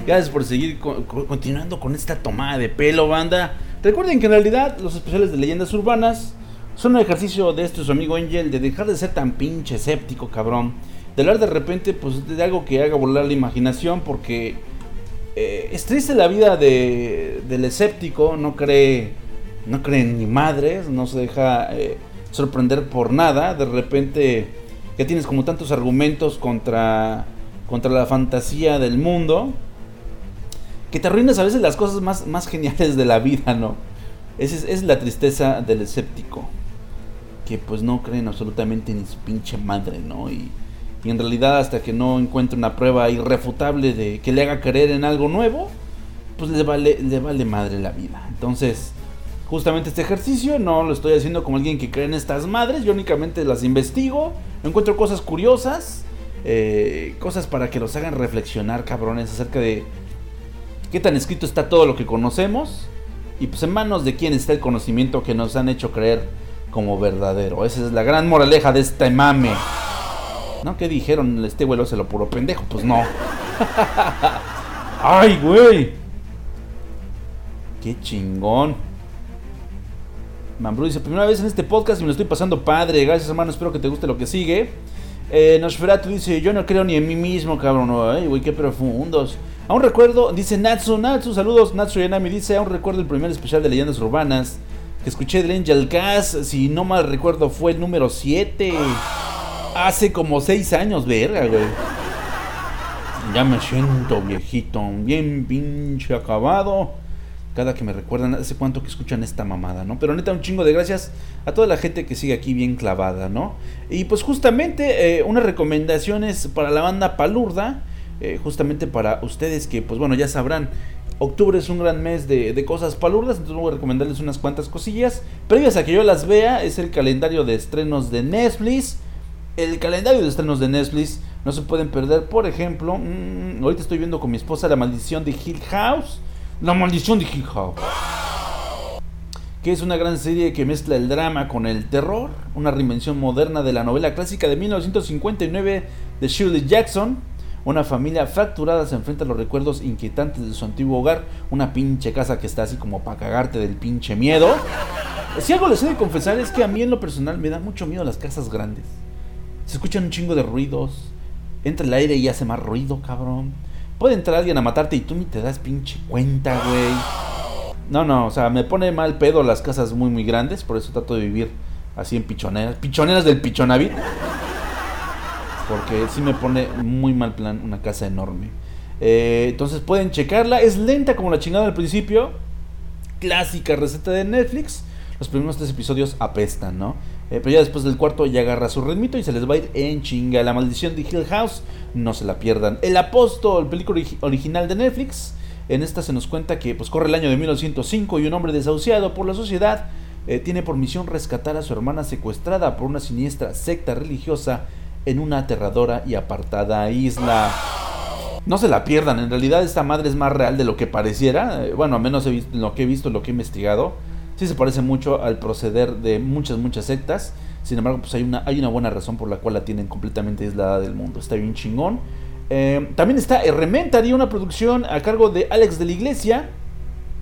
Gracias por seguir co- co- continuando con esta tomada de pelo, banda. Recuerden que en realidad los especiales de leyendas urbanas son un ejercicio de este su amigo Angel de dejar de ser tan pinche escéptico, cabrón. De hablar de repente, pues de algo que haga volar la imaginación, porque eh, es triste la vida de, del escéptico, no cree, no cree ni madres, no se deja eh, sorprender por nada. De repente ya tienes como tantos argumentos contra, contra la fantasía del mundo que te arruinas a veces las cosas más, más geniales de la vida, ¿no? Esa es, es la tristeza del escéptico. Que pues no creen absolutamente ni su pinche madre, ¿no? Y, en realidad hasta que no encuentre una prueba irrefutable de que le haga creer en algo nuevo, pues le vale, le vale madre la vida. Entonces, justamente este ejercicio no lo estoy haciendo como alguien que cree en estas madres, yo únicamente las investigo, encuentro cosas curiosas, eh, cosas para que los hagan reflexionar, cabrones, acerca de qué tan escrito está todo lo que conocemos y pues en manos de quién está el conocimiento que nos han hecho creer como verdadero. Esa es la gran moraleja de este mame. ¿No? ¿Qué dijeron? Este vuelo se lo puro pendejo. Pues no. ¡Ay, güey! ¡Qué chingón! Mambrú dice, primera vez en este podcast y me lo estoy pasando padre. Gracias, hermano. Espero que te guste lo que sigue. Eh, Nosferatu dice, yo no creo ni en mí mismo, cabrón. Ay, güey, qué profundos. Aún recuerdo, dice Natsu, Natsu, saludos, Natsu Yanami dice, aún recuerdo el primer especial de leyendas urbanas que escuché de Angel Gas, si no mal recuerdo fue el número 7. Hace como 6 años, verga, güey. Ya me siento viejito, bien pinche acabado. Cada que me recuerdan, hace cuánto que escuchan esta mamada, ¿no? Pero neta, un chingo de gracias a toda la gente que sigue aquí bien clavada, ¿no? Y pues justamente eh, unas recomendaciones para la banda Palurda. Eh, justamente para ustedes que, pues bueno, ya sabrán, octubre es un gran mes de, de, cosas palurdas, entonces voy a recomendarles unas cuantas cosillas. Previas a que yo las vea, es el calendario de estrenos de Netflix. El calendario de estrenos de Netflix no se pueden perder, por ejemplo, mmm, ahorita estoy viendo con mi esposa La Maldición de Hill House. La Maldición de Hill House. Que es una gran serie que mezcla el drama con el terror, una reinvención moderna de la novela clásica de 1959 de Shirley Jackson, una familia fracturada se enfrenta a los recuerdos inquietantes de su antiguo hogar. Una pinche casa que está así como para cagarte del pinche miedo. Si algo les he de confesar es que a mí en lo personal me da mucho miedo las casas grandes. Se escuchan un chingo de ruidos. Entra el aire y hace más ruido, cabrón. Puede entrar alguien a matarte y tú ni te das pinche cuenta, güey. No, no, o sea, me pone mal pedo las casas muy, muy grandes. Por eso trato de vivir así en pichoneras. Pichoneras del pichonavit. Porque sí me pone muy mal plan una casa enorme. Eh, entonces pueden checarla. Es lenta como la chingada al principio. Clásica receta de Netflix. Los primeros tres episodios apestan, ¿no? Eh, pero ya después del cuarto ya agarra su ritmito y se les va a ir en chinga. La maldición de Hill House, no se la pierdan. El Apóstol, película original de Netflix. En esta se nos cuenta que pues, corre el año de 1905 y un hombre desahuciado por la sociedad eh, tiene por misión rescatar a su hermana secuestrada por una siniestra secta religiosa en una aterradora y apartada isla. No se la pierdan, en realidad esta madre es más real de lo que pareciera. Eh, bueno, al menos visto, lo que he visto, lo que he investigado. Sí se parece mucho al proceder de muchas, muchas sectas. Sin embargo, pues hay una, hay una buena razón por la cual la tienen completamente aislada del mundo. Está bien chingón. Eh, también está Errementaria, una producción a cargo de Alex de la Iglesia.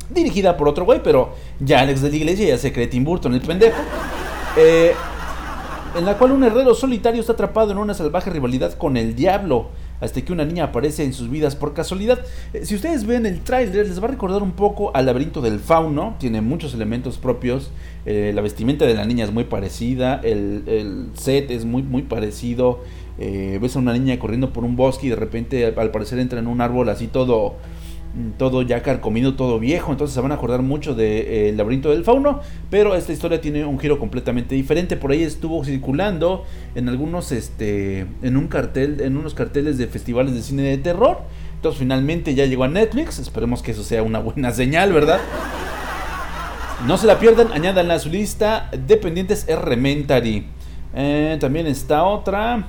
Dirigida por otro güey, pero ya Alex de la Iglesia ya se cree Tim Burton, el pendejo. Eh, en la cual un herrero solitario está atrapado en una salvaje rivalidad con el diablo, hasta que una niña aparece en sus vidas por casualidad. Eh, si ustedes ven el tráiler, les va a recordar un poco al laberinto del fauno, tiene muchos elementos propios, eh, la vestimenta de la niña es muy parecida, el, el set es muy, muy parecido, eh, ves a una niña corriendo por un bosque y de repente al parecer entra en un árbol así todo todo ya carcomido, todo viejo, entonces se van a acordar mucho de eh, laberinto del fauno, pero esta historia tiene un giro completamente diferente, por ahí estuvo circulando en algunos este en un cartel, en unos carteles de festivales de cine de terror. Entonces finalmente ya llegó a Netflix, esperemos que eso sea una buena señal, ¿verdad? No se la pierdan, añadanla a su lista Dependientes Elementary. Eh, también está otra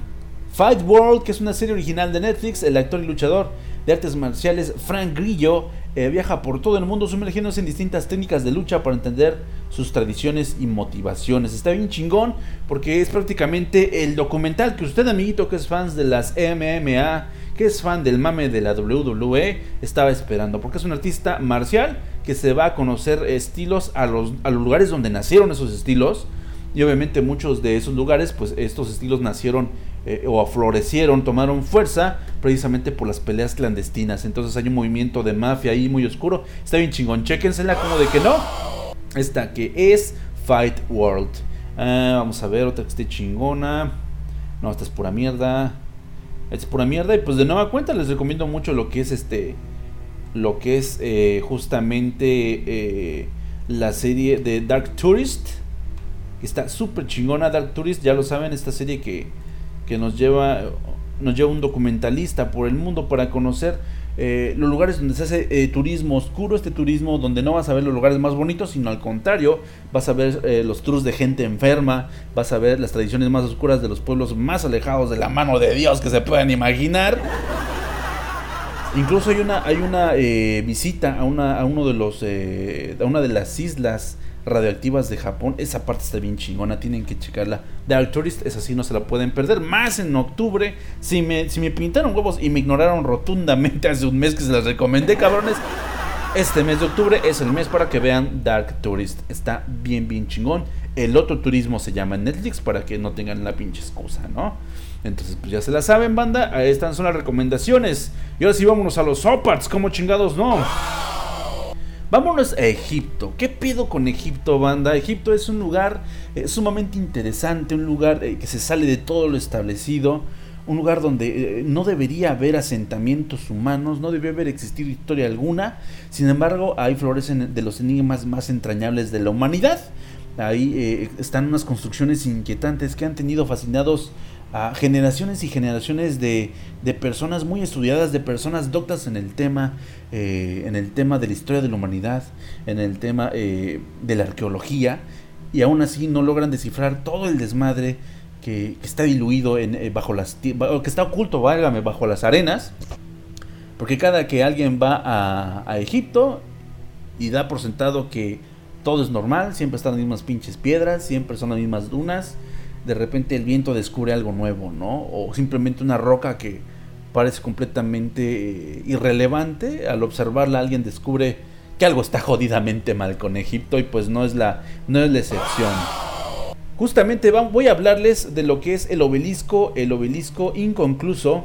Fight World, que es una serie original de Netflix, el actor y luchador de artes marciales Frank Grillo eh, viaja por todo el mundo sumergiéndose en distintas técnicas de lucha para entender sus tradiciones y motivaciones. Está bien chingón porque es prácticamente el documental que usted amiguito que es fan de las MMA, que es fan del mame de la WWE, estaba esperando. Porque es un artista marcial que se va a conocer estilos a los, a los lugares donde nacieron esos estilos. Y obviamente muchos de esos lugares, pues estos estilos nacieron eh, o aflorecieron, tomaron fuerza precisamente por las peleas clandestinas. Entonces hay un movimiento de mafia ahí muy oscuro. Está bien chingón, chéquensela como de que no. Esta que es Fight World. Ah, vamos a ver otra que esté chingona. No, esta es pura mierda. Esta es pura mierda. Y pues de nueva cuenta les recomiendo mucho lo que es este. Lo que es eh, justamente eh, la serie de Dark Tourist. Está súper chingona Dark Tourist. Ya lo saben, esta serie que, que nos lleva. Nos lleva un documentalista por el mundo para conocer eh, los lugares donde se hace eh, turismo oscuro, este turismo donde no vas a ver los lugares más bonitos, sino al contrario, vas a ver eh, los tours de gente enferma, vas a ver las tradiciones más oscuras de los pueblos más alejados de la mano de Dios que se puedan imaginar. Incluso hay una, hay una visita a, una, a uno de los a una de las islas radioactivas de Japón. Esa parte está bien chingona, tienen que checarla. Dark Tourist, esa sí no se la pueden perder. Más en octubre, si me, si me pintaron huevos y me ignoraron rotundamente hace un mes que se las recomendé, cabrones. Este mes de octubre es el mes para que vean Dark Tourist. Está bien, bien chingón. El otro turismo se llama Netflix para que no tengan la pinche excusa, ¿no? Entonces, pues ya se la saben, banda. Estas son las recomendaciones. Y ahora sí, vámonos a los Opats. Como chingados, no. Vámonos a Egipto. ¿Qué pido con Egipto, banda? Egipto es un lugar eh, sumamente interesante, un lugar eh, que se sale de todo lo establecido, un lugar donde eh, no debería haber asentamientos humanos, no debería haber existido historia alguna. Sin embargo, ahí florecen de los enigmas más entrañables de la humanidad. Ahí están unas construcciones inquietantes que han tenido fascinados a generaciones y generaciones de, de, personas muy estudiadas, de personas doctas en el tema, eh, en el tema de la historia de la humanidad, en el tema eh, de la arqueología, y aún así no logran descifrar todo el desmadre que, está diluido eh, bajo las que está oculto, válgame, bajo las arenas, porque cada que alguien va a, a Egipto y da por sentado que todo es normal, siempre están las mismas pinches piedras, siempre son las mismas dunas de repente el viento descubre algo nuevo, ¿no? O simplemente una roca que parece completamente eh, irrelevante, al observarla alguien descubre que algo está jodidamente mal con Egipto y pues no es la, no es la excepción. Justamente voy a hablarles de lo que es el obelisco, el obelisco inconcluso.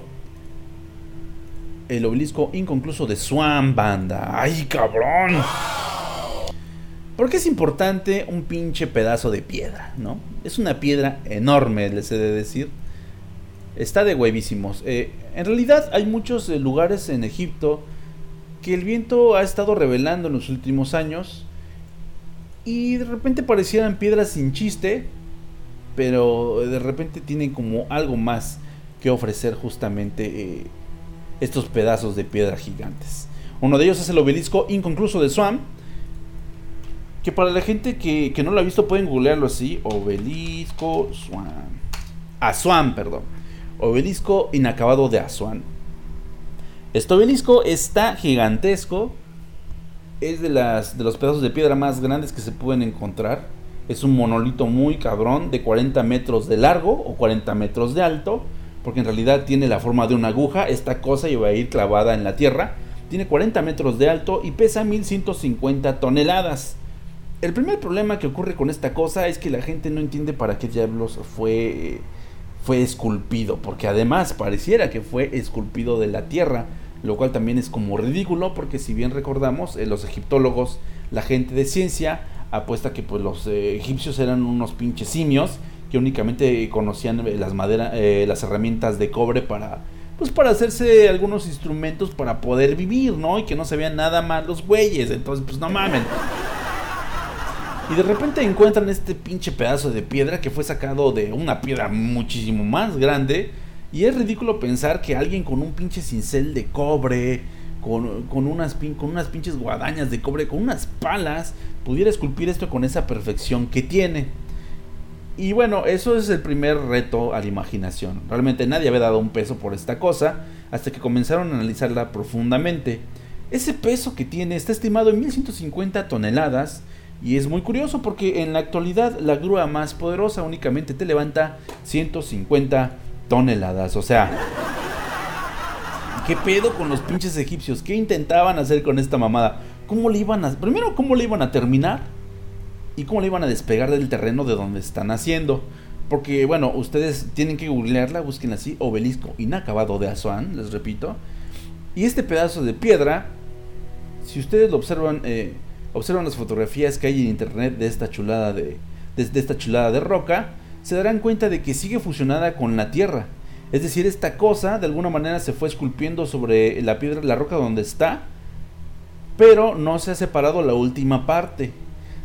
El obelisco inconcluso de Swan Banda. ¡Ay, cabrón! ¿Por qué es importante un pinche pedazo de piedra, no? Es una piedra enorme, les he de decir. Está de huevísimos. Eh, en realidad hay muchos eh, lugares en Egipto que el viento ha estado revelando en los últimos años y de repente parecieran piedras sin chiste, pero de repente tienen como algo más que ofrecer justamente eh, estos pedazos de piedra gigantes. Uno de ellos es el obelisco inconcluso de Swam, que para la gente que, no lo ha visto pueden googlearlo así. Obelisco Swan. Asuan, perdón. Obelisco inacabado de Asuan. Este obelisco está gigantesco. Es de, las, de los pedazos de piedra más grandes que se pueden encontrar. Es un monolito muy cabrón de 40 metros de largo o 40 metros de alto. Porque en realidad tiene la forma de una aguja. Esta cosa iba a ir clavada en la tierra. Tiene 40 metros de alto y pesa 1150 toneladas. El primer problema que ocurre con esta cosa es que la gente no entiende para qué diablos fue, fue esculpido, porque además pareciera que fue esculpido de la tierra, lo cual también es como ridículo, porque si bien recordamos, eh, los egiptólogos, la gente de ciencia, apuesta que pues los eh, egipcios eran unos pinches simios que únicamente conocían eh, las maderas, las herramientas de cobre para pues para hacerse algunos instrumentos para poder vivir, ¿no? Y que no se vean nada mal los güeyes, entonces pues no mamen. Y de repente encuentran este pinche pedazo de piedra que fue sacado de una piedra muchísimo más grande. Y es ridículo pensar que alguien con un pinche cincel de cobre, con, unas, con unas pinches guadañas de cobre, con unas palas, pudiera esculpir esto con esa perfección que tiene. Y bueno, eso es el primer reto a la imaginación. Realmente nadie había dado un peso por esta cosa hasta que comenzaron a analizarla profundamente. Ese peso que tiene está estimado en 1150 toneladas y es muy curioso porque en la actualidad la grúa más poderosa únicamente te levanta 150 toneladas. O sea, ¿qué pedo con los pinches egipcios? ¿Qué intentaban hacer con esta mamada? ¿Cómo le iban a... Primero, ¿cómo le iban a terminar? ¿Y cómo le iban a despegar del terreno de donde están haciendo? Porque, bueno, ustedes tienen que googlearla, busquen así, obelisco inacabado de Asuán, les repito. Y este pedazo de piedra, si ustedes lo observan... Eh, Observan las fotografías que hay en internet de esta chulada de, desde esta chulada de roca, se darán cuenta de que sigue fusionada con la tierra. Es decir, esta cosa de alguna manera se fue esculpiendo sobre la piedra, la roca donde está, pero no se ha separado la última parte.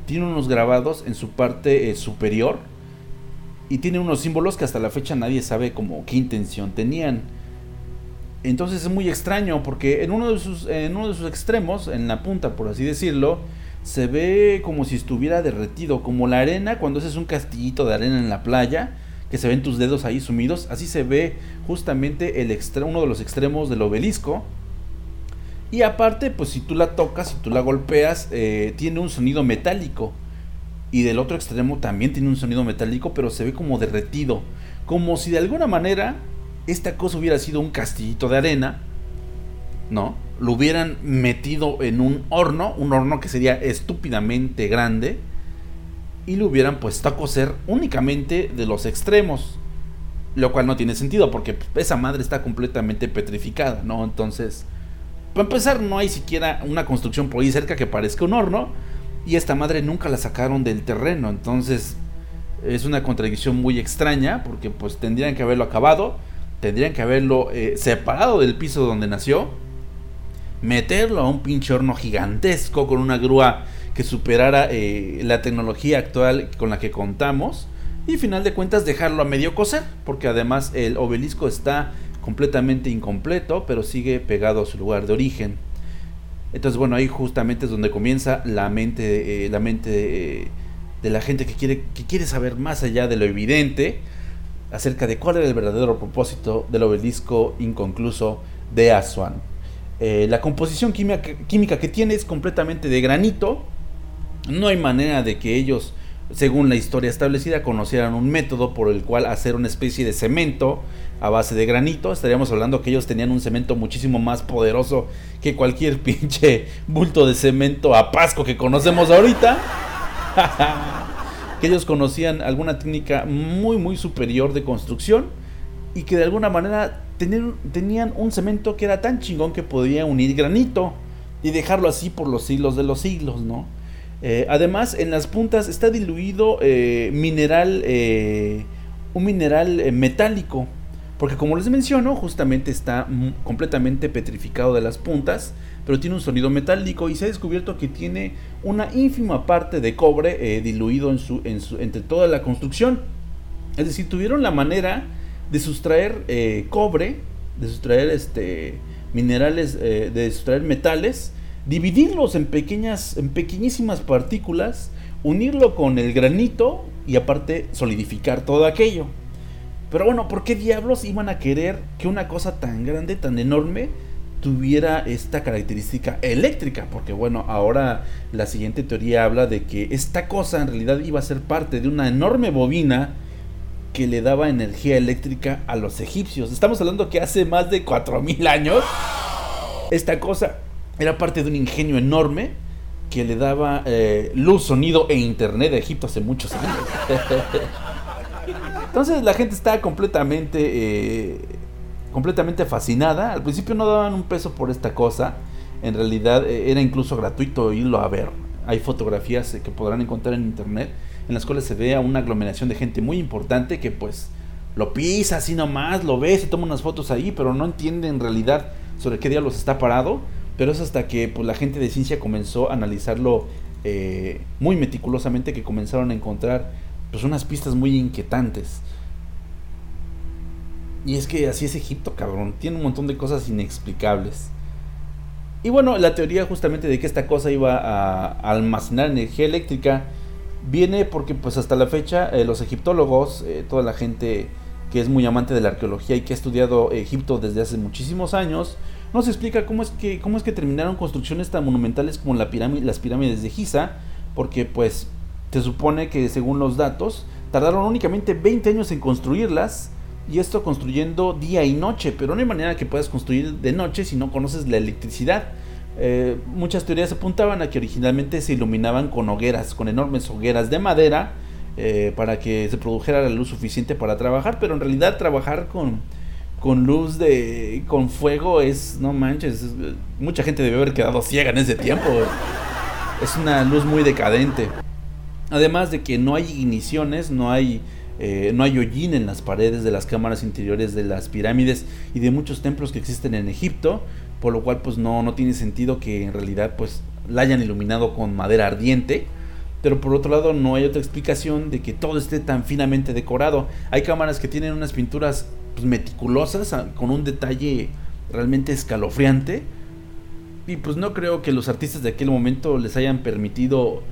Tiene unos grabados en su parte eh, superior y tiene unos símbolos que hasta la fecha nadie sabe como qué intención tenían. Entonces es muy extraño porque en uno de sus, en uno de sus extremos, en la punta por así decirlo, se ve como si estuviera derretido, como la arena cuando haces un castillito de arena en la playa, que se ven tus dedos ahí sumidos, así se ve justamente el uno de los extremos del obelisco. Y aparte, pues si tú la tocas, si tú la golpeas, eh, tiene un sonido metálico. Y del otro extremo también tiene un sonido metálico, pero se ve como derretido. Como si de alguna manera esta cosa hubiera sido un castillito de arena, ¿no? Lo hubieran metido en un horno, un horno que sería estúpidamente grande, y lo hubieran puesto a coser únicamente de los extremos. Lo cual no tiene sentido porque esa madre está completamente petrificada, ¿no? Entonces, para empezar, no hay siquiera una construcción por ahí cerca que parezca un horno. Y esta madre nunca la sacaron del terreno. Entonces, es una contradicción muy extraña porque pues tendrían que haberlo acabado. Tendrían que haberlo eh, separado del piso donde nació. Meterlo a un pinche horno gigantesco con una grúa que superara eh, la tecnología actual con la que contamos y final de cuentas dejarlo a medio coser porque además el obelisco está completamente incompleto pero sigue pegado a su lugar de origen. Entonces bueno ahí justamente es donde comienza la mente eh, la mente de, la gente que quiere que quiere saber más allá de lo evidente acerca de cuál era el verdadero propósito del obelisco inconcluso de Aswan eh, la composición química, química que tiene es completamente de granito no hay manera de que ellos, según la historia establecida, conocieran un método por el cual hacer una especie de cemento a base de granito. Estaríamos hablando que ellos tenían un cemento muchísimo más poderoso que cualquier pinche bulto de cemento a pasco que conocemos ahorita. que ellos conocían alguna técnica muy muy superior de construcción y que de alguna manera tenían, un cemento que era tan chingón que podía unir granito y dejarlo así por los siglos de los siglos, ¿no? Eh, además, en las puntas está diluido eh, mineral, eh, un mineral metálico, porque como les menciono, justamente está completamente petrificado de las puntas, pero tiene un sonido metálico y se ha descubierto que tiene una ínfima parte de cobre diluido en su, entre toda la construcción. Es decir, tuvieron la manera de sustraer cobre, de sustraer este, minerales, de sustraer metales, dividirlos en pequeñas, en pequeñísimas partículas, unirlo con el granito y aparte solidificar todo aquello. Pero bueno, ¿por qué diablos iban a querer que una cosa tan grande, tan enorme, tuviera esta característica eléctrica? Porque bueno, ahora la siguiente teoría habla de que esta cosa en realidad iba a ser parte de una enorme bobina que le daba energía eléctrica a los egipcios. Estamos hablando que hace más de 4000 años esta cosa era parte de un ingenio enorme que le daba eh, luz, sonido e internet a Egipto hace muchos años. Entonces la gente estaba completamente, eh, completamente fascinada. Al principio no daban un peso por esta cosa. En realidad eh, era incluso gratuito irlo a ver. Hay fotografías que podrán encontrar en internet en las cuales se ve a una aglomeración de gente muy importante que pues lo pisa así nomás, lo ve, se toma unas fotos ahí, pero no entiende en realidad sobre qué diablos está parado pero es hasta que pues, la gente de ciencia comenzó a analizarlo eh, muy meticulosamente que comenzaron a encontrar pues, unas pistas muy inquietantes. Y es que así es Egipto, cabrón. Tiene un montón de cosas inexplicables. Y bueno, la teoría justamente de que esta cosa iba a, almacenar energía eléctrica viene porque pues hasta la fecha eh, los egiptólogos, eh, toda la gente que es muy amante de la arqueología y que ha estudiado Egipto desde hace muchísimos años, no se explica cómo es que, cómo es que terminaron construcciones tan monumentales como la las pirámides de Giza, porque pues se supone que según los datos tardaron únicamente 20 años en construirlas y esto construyendo día y noche, pero no hay manera que puedas construir de noche si no conoces la electricidad. Eh, muchas teorías apuntaban a que originalmente se iluminaban con hogueras, con enormes hogueras de madera, eh, para que se produjera la luz suficiente para trabajar, pero en realidad trabajar con, con luz de con fuego es no manches mucha gente debe haber quedado ciega en ese tiempo es una luz muy decadente. Además de que no hay igniciones, no hay, eh, no hay hollín en las paredes de las cámaras interiores de las pirámides y de muchos templos que existen en Egipto, por lo cual pues no, no tiene sentido que en realidad pues la hayan iluminado con madera ardiente. Pero por otro lado no hay otra explicación de que todo esté tan finamente decorado. Hay cámaras que tienen unas pinturas pues, meticulosas, con un detalle realmente escalofriante. Y pues no creo que los artistas de aquel momento les hayan permitido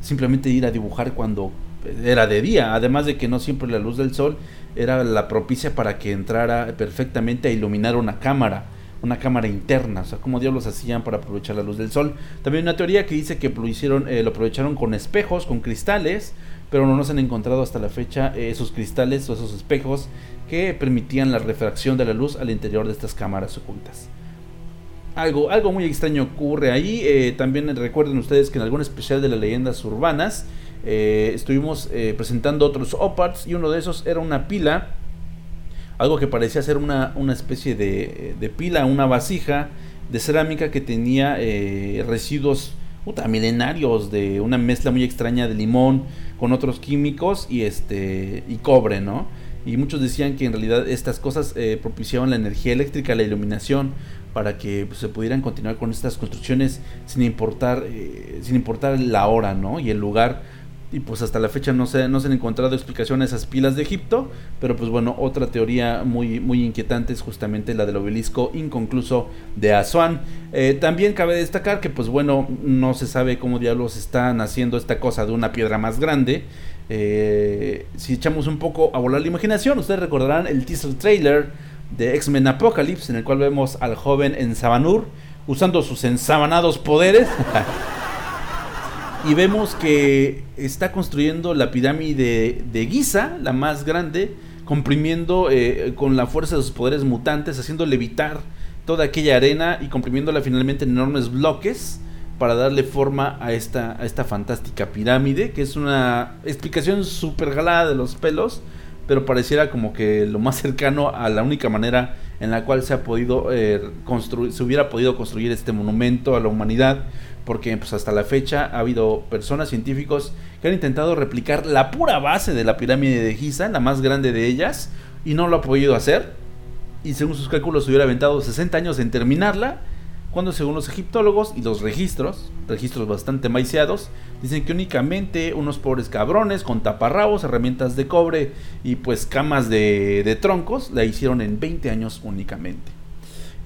simplemente ir a dibujar cuando era de día. Además de que no siempre la luz del sol era la propicia para que entrara perfectamente a iluminar una cámara. Una cámara interna, o sea, cómo diablos hacían para aprovechar la luz del sol. También una teoría que dice que lo, eh, lo aprovecharon con espejos, con cristales, pero no nos han encontrado hasta la fecha eh, esos cristales o esos espejos que permitían la refracción de la luz al interior de estas cámaras ocultas. Algo, algo muy extraño ocurre ahí. Eh, también recuerden ustedes que en algún especial de las leyendas urbanas estuvimos presentando otros oparts y uno de esos era una pila. Algo que parecía ser una, una especie de, de, pila, una vasija de cerámica que tenía residuos puta, milenarios de una mezcla muy extraña de limón con otros químicos y este y cobre, ¿no? y muchos decían que en realidad estas cosas eh, propiciaban la energía eléctrica, la iluminación, para que pues, se pudieran continuar con estas construcciones sin importar, eh, sin importar la hora ¿no? y el lugar. Y pues hasta la fecha no se, no se han encontrado explicaciones a esas pilas de Egipto, pero pues bueno, otra teoría muy, muy inquietante es justamente la del obelisco inconcluso de Asuán. Eh, también cabe destacar que pues bueno, no se sabe cómo diablos están haciendo esta cosa de una piedra más grande. Eh, si echamos un poco a volar la imaginación, ustedes recordarán el teaser trailer de X-Men Apocalypse, en el cual vemos al joven en Sabanur usando sus ensabanados poderes. y vemos que está construyendo la pirámide de Giza, la más grande, comprimiendo eh, con la fuerza de sus poderes mutantes, haciendo levitar toda aquella arena y comprimiéndola finalmente en enormes bloques para darle forma a esta, a esta fantástica pirámide, que es una explicación súper galada de los pelos, pero pareciera como que lo más cercano a la única manera en la cual se ha podido eh, construir, se hubiera podido construir este monumento a la humanidad, porque pues hasta la fecha ha habido personas científicos que han intentado replicar la pura base de la pirámide de Giza, la más grande de ellas, y no lo ha podido hacer. Y según sus cálculos hubiera aventado 60 años en terminarla cuando según los egiptólogos y los registros, registros bastante maiciados, dicen que únicamente unos pobres cabrones con taparrabos, herramientas de cobre y pues camas de, troncos la hicieron en 20 años únicamente.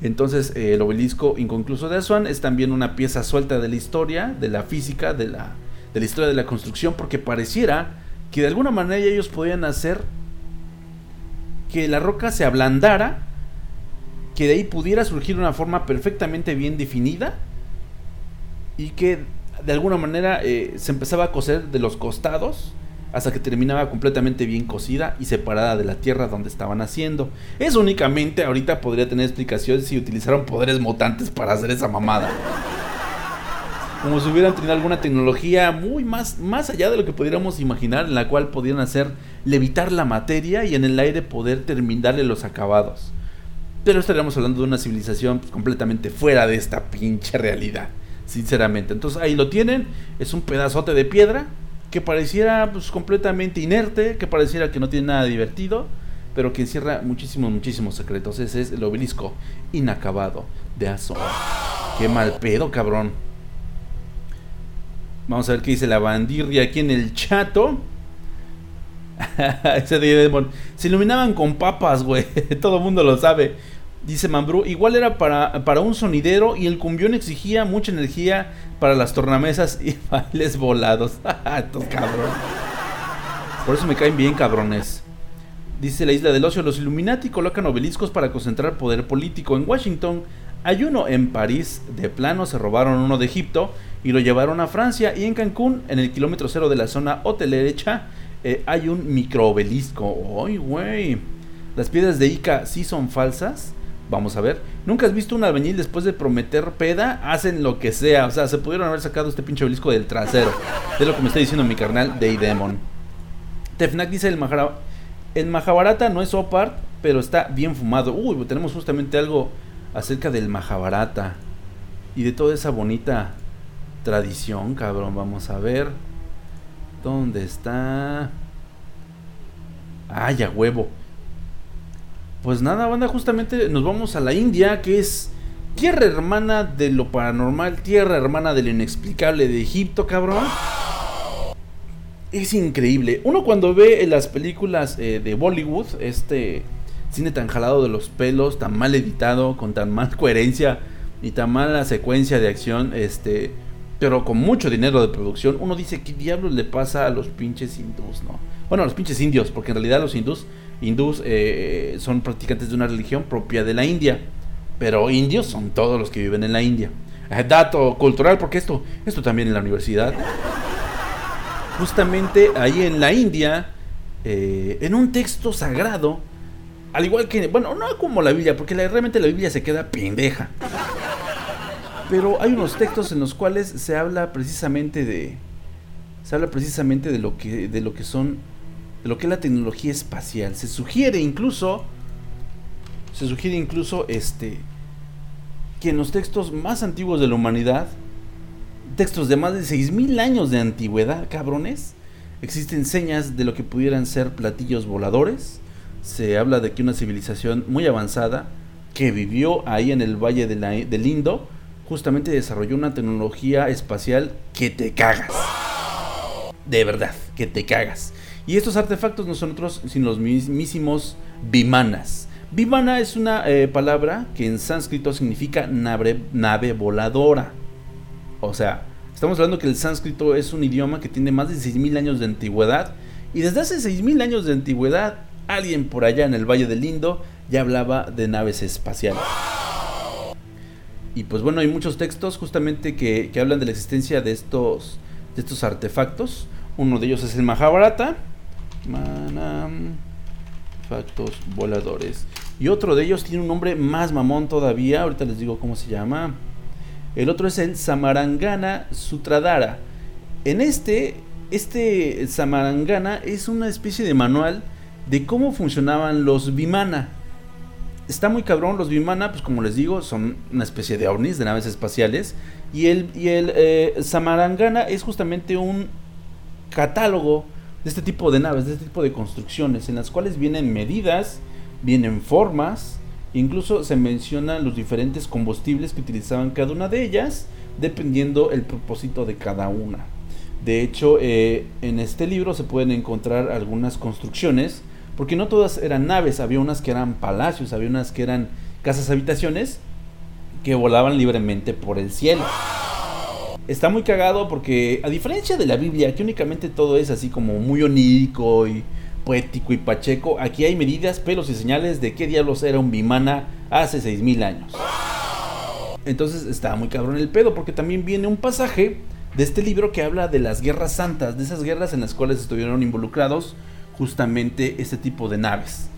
Entonces el obelisco inconcluso de Asuán es también una pieza suelta de la historia, de la física, de la, de la historia de la construcción, porque pareciera que de alguna manera ellos podían hacer que la roca se ablandara que de ahí pudiera surgir una forma perfectamente bien definida y que de alguna manera eh, se empezaba a coser de los costados hasta que terminaba completamente bien cocida y separada de la tierra donde estaban haciendo. Eso únicamente ahorita podría tener explicación si utilizaron poderes mutantes para hacer esa mamada. Como si hubieran tenido alguna tecnología muy más, más allá de lo que pudiéramos imaginar, en la cual podrían hacer levitar la materia y en el aire poder terminarle los acabados. Pero estaríamos hablando de una civilización pues, completamente fuera de esta pinche realidad, sinceramente. Entonces ahí lo tienen, es un pedazote de piedra que pareciera pues, completamente inerte, que pareciera que no tiene nada divertido, pero que encierra muchísimos, muchísimos secretos. Ese es el obelisco inacabado de Azor. Qué mal pedo, cabrón. Vamos a ver qué dice la bandirria aquí en el chato. Ese de Se iluminaban con papas, güey. Todo el mundo lo sabe. Dice Mambrú, igual era para, para un sonidero y el cumbión exigía mucha energía para las tornamesas y bailes volados. Estos cabrones. Por eso me caen bien, cabrones. Dice la isla del ocio, los Illuminati colocan obeliscos para concentrar poder político. En Washington hay uno en París, de plano se robaron uno de Egipto y lo llevaron a Francia. Y en Cancún, en el kilómetro cero de la zona hotelerecha, eh, hay un microobelisco. ¡Ay, güey! Las piedras de Ica sí son falsas. Vamos a ver. ¿Nunca has visto un albañil después de prometer peda? Hacen lo que sea. O sea, se pudieron haber sacado este pinche obelisco del trasero. Es lo que me está diciendo mi carnal Demon. Tefnak dice el Mahara... El Mahabharata no es Opart, pero está bien fumado. Uy, tenemos justamente algo acerca del Mahabharata. Y de toda esa bonita tradición, cabrón. Vamos a ver. ¿Dónde está? Ay, a huevo. Pues nada, banda, justamente nos vamos a la India, que es tierra hermana de lo paranormal, tierra hermana de lo inexplicable de Egipto, cabrón. Es increíble. Uno cuando ve las películas eh, de Bollywood, este cine tan jalado de los pelos, tan mal editado, con tan mal coherencia y tan mala secuencia de acción, este, pero con mucho dinero de producción, uno dice, ¿qué diablos le pasa a los pinches hindús, no? Bueno, a los pinches indios, porque en realidad los hindús, hindús eh, son practicantes de una religión propia de la India, pero indios son todos los que viven en la India. Eh, dato cultural, porque esto, esto también en la universidad. Justamente ahí en la India, eh, en un texto sagrado, al igual que, bueno, no como la Biblia, porque realmente la Biblia se queda pendeja. Pero hay unos textos en los cuales se habla precisamente de se habla precisamente de lo que de lo que son de lo que es la tecnología espacial. Se sugiere incluso se sugiere incluso este que en los textos más antiguos de la humanidad, textos de más de 6000 años de antigüedad, cabrones, existen señas de lo que pudieran ser platillos voladores. Se habla de que una civilización muy avanzada que vivió ahí en el valle de del Indo justamente desarrolló una tecnología espacial que te cagas. De verdad, que te cagas. Y estos artefactos no son otros sino los mismísimos vimanas. Vimana es una eh, palabra que en sánscrito significa nave, nave voladora. O sea, estamos hablando que el sánscrito es un idioma que tiene más de 6.000 años de antigüedad. Y desde hace 6.000 años de antigüedad, alguien por allá en el Valle del Indo ya hablaba de naves espaciales. Y pues bueno, hay muchos textos justamente que, que hablan de la existencia de estos, de estos artefactos. Uno de ellos es el Mahabharata. Manam, Factos voladores. Y otro de ellos tiene un nombre más mamón todavía. Ahorita les digo cómo se llama. El otro es el Samarangana Sutradhara. En este, este Samarangana es una especie de manual de cómo funcionaban los Vimana. Está muy cabrón, los Vimana, pues como les digo, son una especie de ovnis, de naves espaciales. Y el, y el eh, Samarangana es justamente un catálogo de este tipo de naves, de este tipo de construcciones, en las cuales vienen medidas, vienen formas, incluso se mencionan los diferentes combustibles que utilizaban cada una de ellas, dependiendo el propósito de cada una. De hecho, eh, en este libro se pueden encontrar algunas construcciones, porque no todas eran naves, había unas que eran palacios, había unas que eran casas habitaciones que volaban libremente por el cielo. Está muy cagado porque a diferencia de la Biblia, que únicamente todo es así como muy onírico y poético y pacheco, aquí hay medidas, pelos y señales de qué diablos era un Vimana hace 6000 años. Entonces está muy cabrón el pedo porque también viene un pasaje de este libro que habla de las guerras santas, de esas guerras en las cuales estuvieron involucrados justamente este tipo de naves.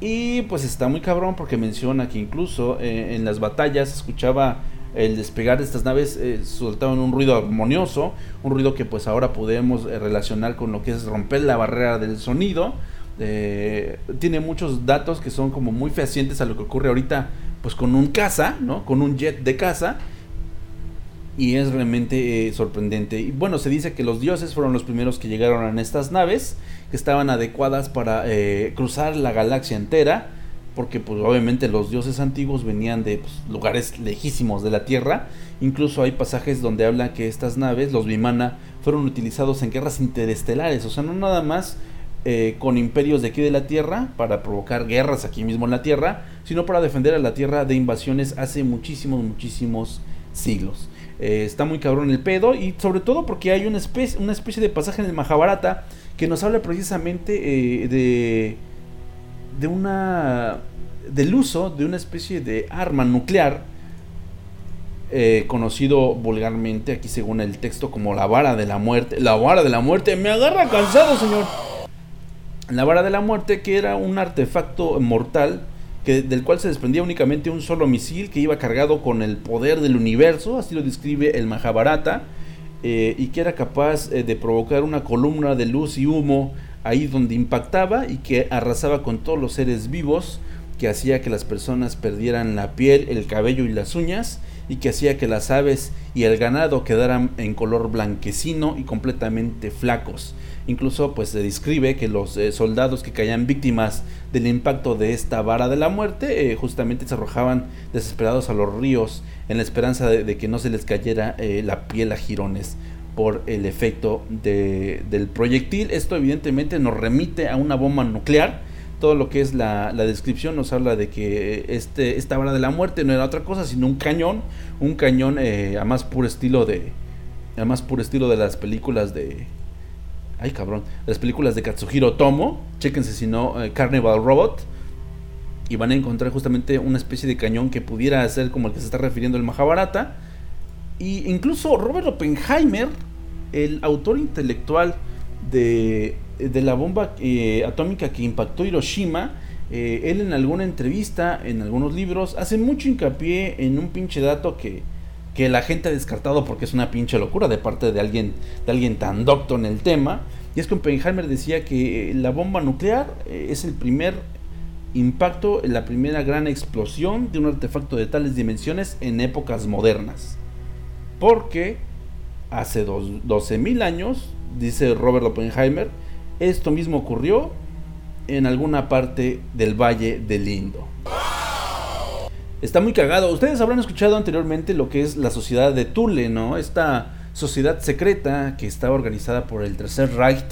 Y pues está muy cabrón porque menciona que incluso eh, en las batallas escuchaba el despegar de estas naves eh, un ruido armonioso, un ruido que pues ahora podemos eh, relacionar con lo que es romper la barrera del sonido. Eh, tiene muchos datos que son como muy fehacientes a lo que ocurre ahorita pues con un caza, ¿no? Con un jet de caza. Y es realmente eh, sorprendente. Y bueno, se dice que los dioses fueron los primeros que llegaron a estas naves, que estaban adecuadas para cruzar la galaxia entera porque pues obviamente los dioses antiguos venían de pues, lugares lejísimos de la Tierra. Incluso hay pasajes donde habla que estas naves, los Vimana, fueron utilizados en guerras interestelares, o sea, no nada más eh, con imperios de aquí de la Tierra para provocar guerras aquí mismo en la Tierra, sino para defender a la Tierra de invasiones hace muchísimos, muchísimos siglos. Eh, está muy cabrón el pedo y sobre todo porque hay una especie, una especie de pasaje en el Mahabharata que nos habla precisamente eh, de de una del uso de una especie de arma nuclear eh, conocido vulgarmente aquí según el texto como la vara de la muerte. La vara de la muerte me agarra cansado señor. La vara de la muerte que era un artefacto mortal que, del cual se desprendía únicamente un solo misil que iba cargado con el poder del universo así lo describe el Mahabharata eh, y que era capaz eh, de provocar una columna de luz y humo ahí donde impactaba y que arrasaba con todos los seres vivos, que hacía que las personas perdieran la piel, el cabello y las uñas, y que hacía que las aves y el ganado quedaran en color blanquecino y completamente flacos. Incluso pues se describe que los eh, soldados que caían víctimas del impacto de esta vara de la muerte eh, justamente se arrojaban desesperados a los ríos en la esperanza de, que no se les cayera eh, la piel a jirones por el efecto de- del proyectil. Esto evidentemente nos remite a una bomba nuclear. Todo lo que es la, la descripción nos habla de que este, esta vara de la muerte no era otra cosa sino un cañón, un cañón eh, a más puro estilo de, a más puro estilo de las películas de, ay cabrón, las películas de Katsuhiro Tomo. Chéquense si no eh, Carnival Robot y van a encontrar justamente una especie de cañón que pudiera ser como el que se está refiriendo el Mahabharata. Y incluso Robert Oppenheimer, el autor intelectual de, la bomba eh, atómica que impactó Hiroshima, eh, él en alguna entrevista, en algunos libros, hace mucho hincapié en un pinche dato que, que la gente ha descartado porque es una pinche locura de parte de alguien, de alguien tan docto en el tema. Y es que Oppenheimer decía que la bomba nuclear eh, es el primer impacto, la primera gran explosión de un artefacto de tales dimensiones en épocas modernas. Porque hace dos- 12.000 años, dice Robert Oppenheimer, esto mismo ocurrió en alguna parte del Valle del Indo. Está muy cagado. Ustedes habrán escuchado anteriormente lo que es la sociedad de Thule, ¿no? Esta sociedad secreta que estaba organizada por el Tercer Reich,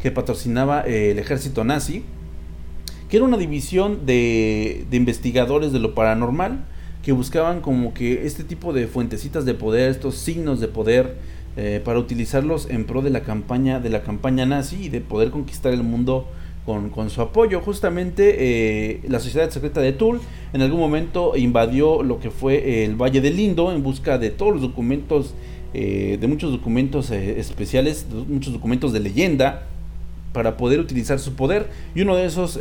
que patrocinaba eh, el ejército nazi, que era una división de, de investigadores de lo paranormal, que buscaban como que este tipo de fuentecitas de poder, estos signos de poder, eh, para utilizarlos en pro de la campaña, de la campaña nazi y de poder conquistar el mundo con, con su apoyo. Justamente eh, la sociedad secreta de Toul en algún momento invadió lo que fue el Valle del Indo en busca de todos los documentos, eh, de muchos documentos eh, especiales, de muchos documentos de leyenda para poder utilizar su poder. Y uno de esos,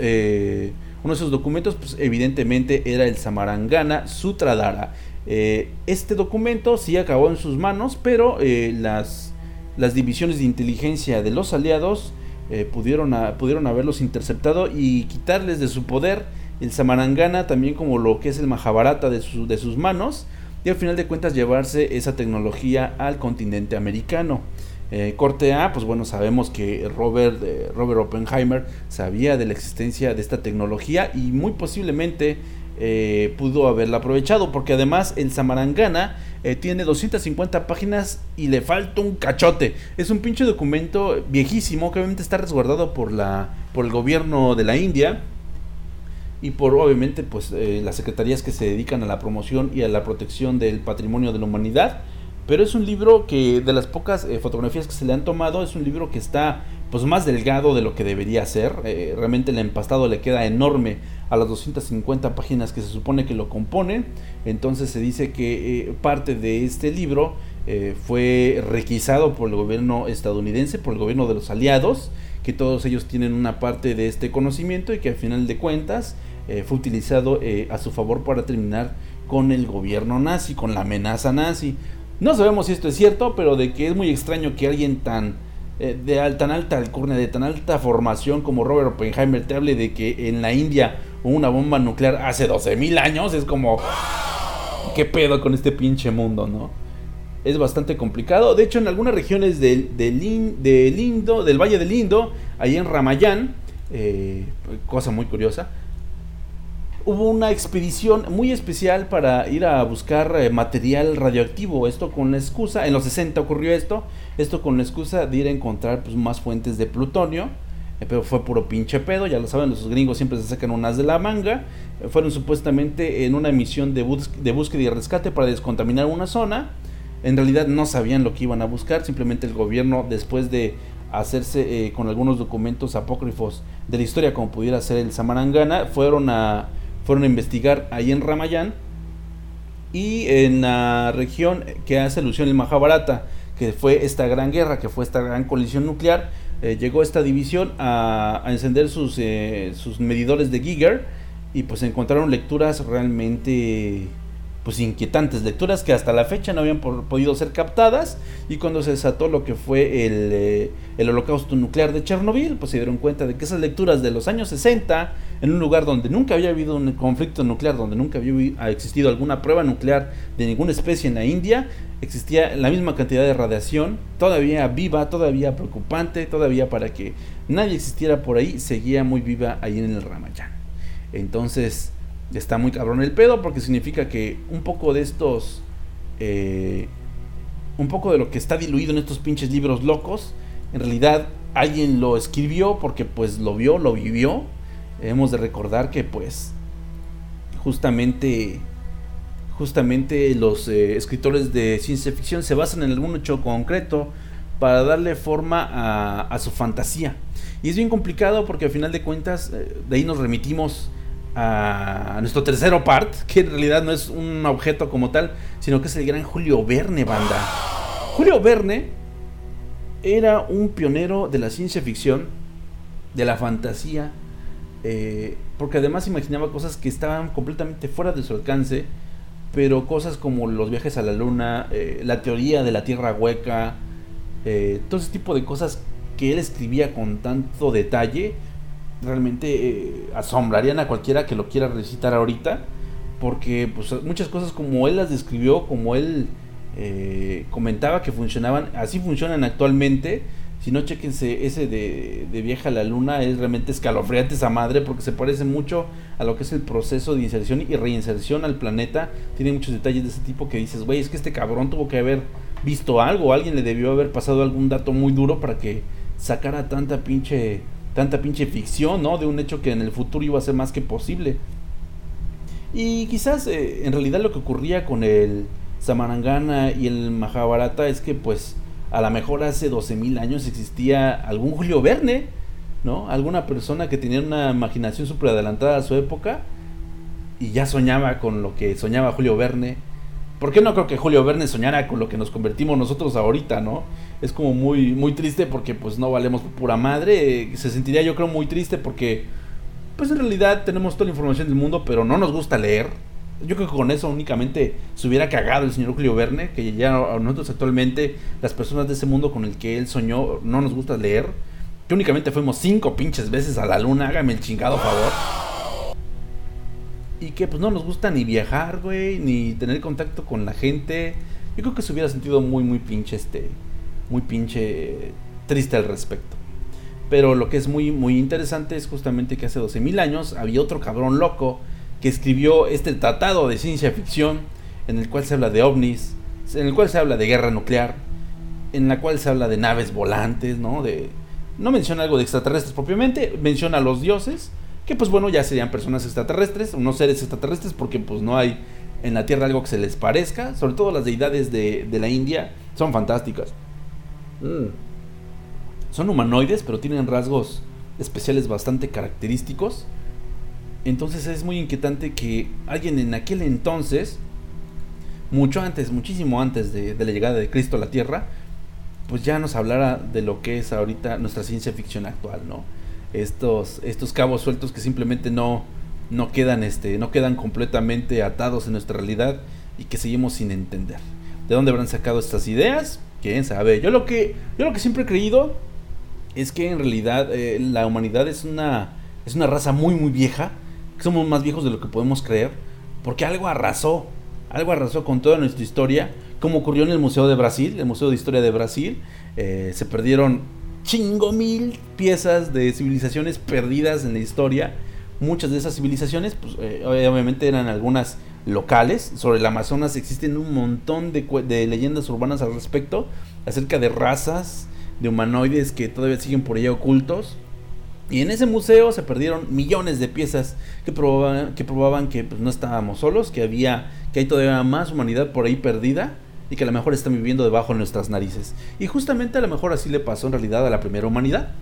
uno de esos documentos, pues evidentemente era el Samarangana Sutradhara. Eh, este documento sí acabó en sus manos, pero eh, las, las divisiones de inteligencia de los aliados eh, pudieron, pudieron haberlos interceptado y quitarles de su poder el Samarangana, también como lo que es el Mahabharata de, de sus manos, y al final de cuentas llevarse esa tecnología al continente americano. Eh, corte A, pues bueno, sabemos que Robert, eh, Robert Oppenheimer sabía de la existencia de esta tecnología y muy posiblemente eh, pudo haberla aprovechado, porque además el Samarangana eh, tiene 250 páginas y le falta un cachote. Es un pinche documento viejísimo que obviamente está resguardado por, la, por el gobierno de la India y por obviamente pues eh, las secretarías que se dedican a la promoción y a la protección del patrimonio de la humanidad pero es un libro que de las pocas eh, fotografías que se le han tomado es un libro que está pues más delgado de lo que debería ser Eh, realmente el empastado le queda enorme a las 250 páginas que se supone que lo componen entonces se dice que eh, parte de este libro fue requisado por el gobierno estadounidense por el gobierno de los aliados que todos ellos tienen una parte de este conocimiento y que al final de cuentas fue utilizado a su favor para terminar con el gobierno nazi, con la amenaza nazi. No sabemos si esto es cierto, pero de que es muy extraño que alguien tan eh, de tan alta alcurnia, de tan alta formación como Robert Oppenheimer te hable de que en la India hubo una bomba nuclear hace 12.000 años, es como qué pedo con este pinche mundo, ¿no? Es bastante complicado. De hecho, en algunas regiones del, del Indo, del Valle del Indo, ahí en Ramayán, eh, cosa muy curiosa, hubo una expedición muy especial para ir a buscar eh, material radioactivo. Esto con la excusa, en los 60 ocurrió esto, esto con la excusa de ir a encontrar pues, más fuentes de plutonio. eh, Pero fue puro pinche pedo, ya lo saben, los gringos siempre se sacan unas de la manga. Eh, Fueron supuestamente en una misión de, de búsqueda y rescate para descontaminar una zona. En realidad no sabían lo que iban a buscar, simplemente el gobierno después de hacerse con algunos documentos apócrifos de la historia como pudiera ser el Samarangana, fueron a, fueron a investigar ahí en Ramayán y en la región que hace alusión el Mahabharata, que fue esta gran guerra, que fue esta gran colisión nuclear, eh, llegó esta división a, encender sus, eh, sus medidores de Giger y pues encontraron lecturas realmente pues inquietantes lecturas que hasta la fecha no habían podido ser captadas y cuando se desató lo que fue el, eh, el holocausto nuclear de Chernobyl, pues se dieron cuenta de que esas lecturas de los años 60, en un lugar donde nunca había habido un conflicto nuclear, donde nunca había existido alguna prueba nuclear de ninguna especie en la India, existía la misma cantidad de radiación, todavía viva, todavía preocupante, todavía para que nadie existiera por ahí, seguía muy viva ahí en el Ramayana. Entonces, está muy cabrón el pedo porque significa que un poco de estos. eh, un poco de lo que está diluido en estos pinches libros locos. En realidad, alguien lo escribió porque, pues, lo vio, lo vivió. Hemos de recordar que, pues. Justamente. Justamente los eh, escritores de ciencia ficción se basan en algún hecho concreto para darle forma a, a su fantasía. Y es bien complicado porque al final de cuentas eh, de ahí nos remitimos a nuestro tercero part, que en realidad no es un objeto como tal, sino que es el gran Julio Verne, banda. Julio Verne era un pionero de la ciencia ficción, de la fantasía, eh, porque además imaginaba cosas que estaban completamente fuera de su alcance, pero cosas como los viajes a la luna, eh, la teoría de la tierra hueca, eh, todo ese tipo de cosas que él escribía con tanto detalle, realmente eh, asombrarían a cualquiera que lo quiera recitar ahorita, porque pues, muchas cosas como él las describió, como él eh, comentaba que funcionaban, así funcionan actualmente. Si no, chequense ese de, de Viaje a la Luna, es realmente escalofriante esa madre porque se parece mucho a lo que es el proceso de inserción y reinserción al planeta. Tiene muchos detalles de ese tipo que dices, güey, es que este cabrón tuvo que haber visto algo, alguien le debió haber pasado algún dato muy duro para que sacara tanta pinche tanta pinche ficción, ¿no? De un hecho que en el futuro iba a ser más que posible. Y quizás eh, en realidad lo que ocurría con el Samarangana y el Mahabharata es que pues a lo mejor hace 12.000 años existía algún Julio Verne, ¿no? Alguna persona que tenía una imaginación súper adelantada a su época y ya soñaba con lo que soñaba Julio Verne. ¿Por qué no creo que Julio Verne soñara con lo que nos convertimos nosotros ahorita, no? Es como muy, muy triste porque pues no valemos pura madre. Se sentiría yo creo muy triste porque pues en realidad tenemos toda la información del mundo, pero no nos gusta leer. Yo creo que con eso únicamente se hubiera cagado el señor Julio Verne, que ya a nosotros actualmente, las personas de ese mundo con el que él soñó, no nos gusta leer. Que únicamente fuimos cinco pinches veces a la luna, hágame el chingado favor. Y que pues no nos gusta ni viajar, güey, ni tener contacto con la gente. Yo creo que se hubiera sentido muy, muy pinche, este, muy pinche triste al respecto. Pero lo que es muy, muy interesante es justamente que hace 12.000 años había otro cabrón loco que escribió este tratado de ciencia ficción en el cual se habla de ovnis, en el cual se habla de guerra nuclear, en la cual se habla de naves volantes, ¿no? De, no menciona algo de extraterrestres propiamente, menciona a los dioses, que pues bueno, ya serían personas extraterrestres, unos seres extraterrestres, porque pues no hay en la Tierra algo que se les parezca, sobre todo las deidades de, de la India son fantásticas. Mm. Son humanoides, pero tienen rasgos especiales bastante característicos. Entonces es muy inquietante que alguien en aquel entonces, mucho antes, muchísimo antes de, de, la llegada de Cristo a la Tierra, pues ya nos hablara de lo que es ahorita nuestra ciencia ficción actual, ¿no? Estos, estos cabos sueltos que simplemente no, no, quedan, este, no quedan completamente atados en nuestra realidad y que seguimos sin entender. ¿De dónde habrán sacado estas ideas? ¿Quién sabe? Yo lo que, yo lo que siempre he creído es que en realidad eh, la humanidad es una, es una raza muy, muy vieja. Que somos más viejos de lo que podemos creer. Porque algo arrasó. Algo arrasó con toda nuestra historia. Como ocurrió en el Museo de Brasil, el Museo de Historia de Brasil. Eh, se perdieron chingo mil piezas de civilizaciones perdidas en la historia. Muchas de esas civilizaciones, pues eh, obviamente eran algunas locales. Sobre el Amazonas existen un montón de, leyendas urbanas al respecto. Acerca de razas de humanoides que todavía siguen por allá ocultos. Y en ese museo se perdieron millones de piezas que probaban que, probaban que pues, no estábamos solos, que había que hay todavía más humanidad por ahí perdida y que a lo mejor están viviendo debajo de nuestras narices. Y justamente a lo mejor así le pasó en realidad a la primera humanidad.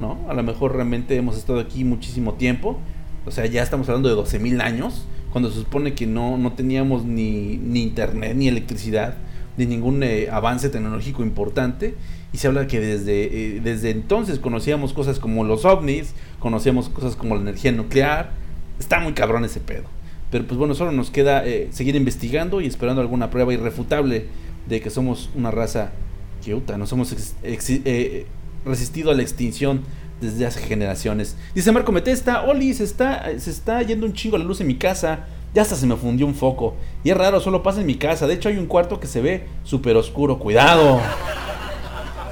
¿No? A lo mejor realmente hemos estado aquí muchísimo tiempo. O sea, ya estamos hablando de 12.000 años, cuando se supone que no, no teníamos ni, ni internet, ni electricidad, ni ningún eh, avance tecnológico importante y se habla que desde, eh, desde entonces conocíamos cosas como los ovnis, conocíamos cosas como la energía nuclear. Está muy cabrón ese pedo. Pero pues bueno, solo nos queda eh, seguir investigando y esperando alguna prueba irrefutable de que somos una raza que uta, nos hemos ex- resistido a la extinción desde hace generaciones. Dice Marco Metesta, Oli, se está, se está yendo un chingo la luz en mi casa. Ya hasta se me fundió un foco. Y es raro, solo pasa en mi casa. De hecho, hay un cuarto que se ve súper oscuro. Cuidado.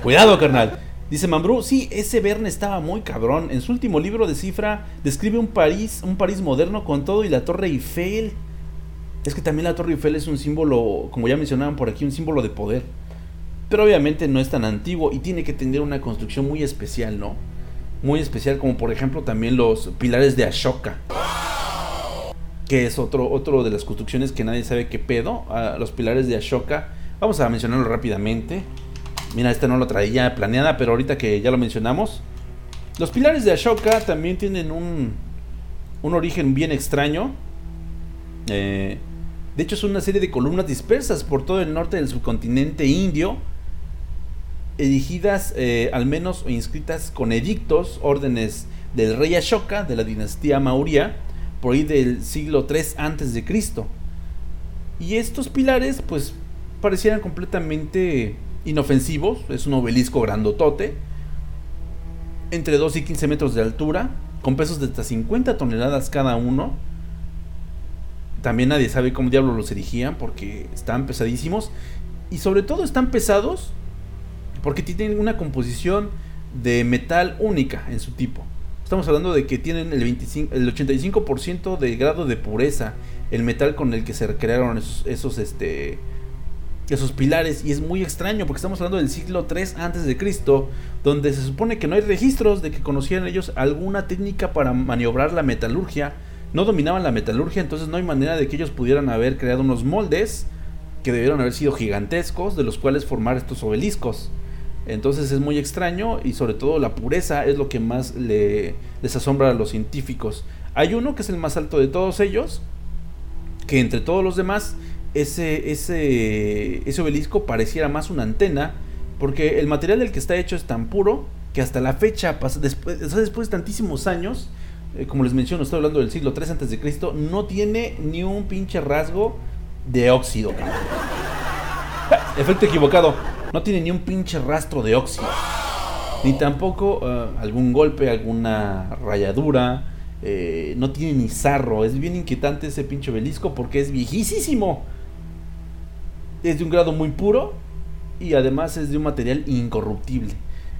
Cuidado, carnal. Dice Mambrú, sí, ese Verne estaba muy cabrón. En su último libro de cifra describe un París, un París moderno con todo y la Torre Eiffel. Es que también la Torre Eiffel es un símbolo, como ya mencionaban por aquí, un símbolo de poder. Pero obviamente no es tan antiguo y tiene que tener una construcción muy especial, ¿no? Muy especial, como por ejemplo también los pilares de Ashoka. Que es otro, otro de las construcciones que nadie sabe qué pedo. ah, los pilares de Ashoka. Vamos a mencionarlo rápidamente. Mira, esta no lo traía planeada, pero ahorita que ya lo mencionamos. Los pilares de Ashoka también tienen un, un origen bien extraño. Eh, de hecho, es una serie de columnas dispersas por todo el norte del subcontinente indio, erigidas eh, al menos o inscritas con edictos, órdenes del rey Ashoka de la dinastía Maurya, por ahí del siglo 3 antes de Cristo. Y estos pilares, pues, parecieran completamente inofensivos. Es un obelisco grandotote, entre 2 y 15 metros de altura, con pesos de hasta 50 toneladas cada uno. También nadie sabe cómo diablos los erigían porque están pesadísimos. Y sobre todo están pesados porque tienen una composición de metal única en su tipo. Estamos hablando de que tienen el, 25, el 85% de grado de pureza, el metal con el que se recrearon esos, esos, este, esos pilares. Y es muy extraño porque estamos hablando del siglo 3 antes de Cristo, donde se supone que no hay registros de que conocieran ellos alguna técnica para maniobrar la metalurgia. No dominaban la metalurgia, entonces no hay manera de que ellos pudieran haber creado unos moldes que debieron haber sido gigantescos, de los cuales formar estos obeliscos. Entonces es muy extraño y sobre todo la pureza es lo que más le, les asombra a los científicos. Hay uno que es el más alto de todos ellos, que entre todos los demás, ese, ese, ese obelisco pareciera más una antena, porque el material del que está hecho es tan puro que hasta la fecha, después, después de tantísimos años, eh, como les menciono, estoy hablando del siglo 3 antes de Cristo, no tiene ni un pinche rasgo de óxido. Efecto equivocado. No tiene ni un pinche rastro de óxido. Ni tampoco eh, algún golpe, alguna rayadura. eh, no tiene ni zarro. Es bien inquietante ese pinche obelisco porque es viejísimo. Es de un grado muy puro y además es de un material incorruptible.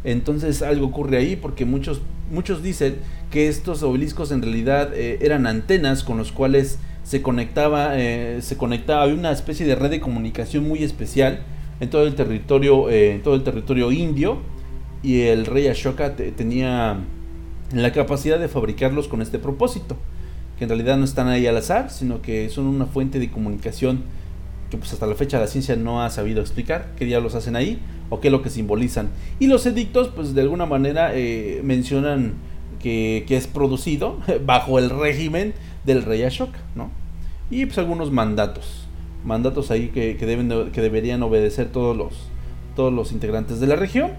Entonces algo ocurre ahí porque muchos, muchos dicen que estos obeliscos en realidad eh, eran antenas con los cuales se conectaba, eh, se conectaba, una especie de red de comunicación muy especial en todo el territorio, eh, en todo el territorio indio y el rey Ashoka te- tenía la capacidad de fabricarlos con este propósito, que en realidad no están ahí al azar, sino que son una fuente de comunicación que pues hasta la fecha la ciencia no ha sabido explicar qué diablos hacen ahí o qué es lo que simbolizan. Y los edictos pues de alguna manera eh, mencionan que, que es producido bajo el régimen del rey Ashoka, ¿no? Y pues algunos mandatos, mandatos ahí que, que deben de- que deberían obedecer todos los, todos los integrantes de la región,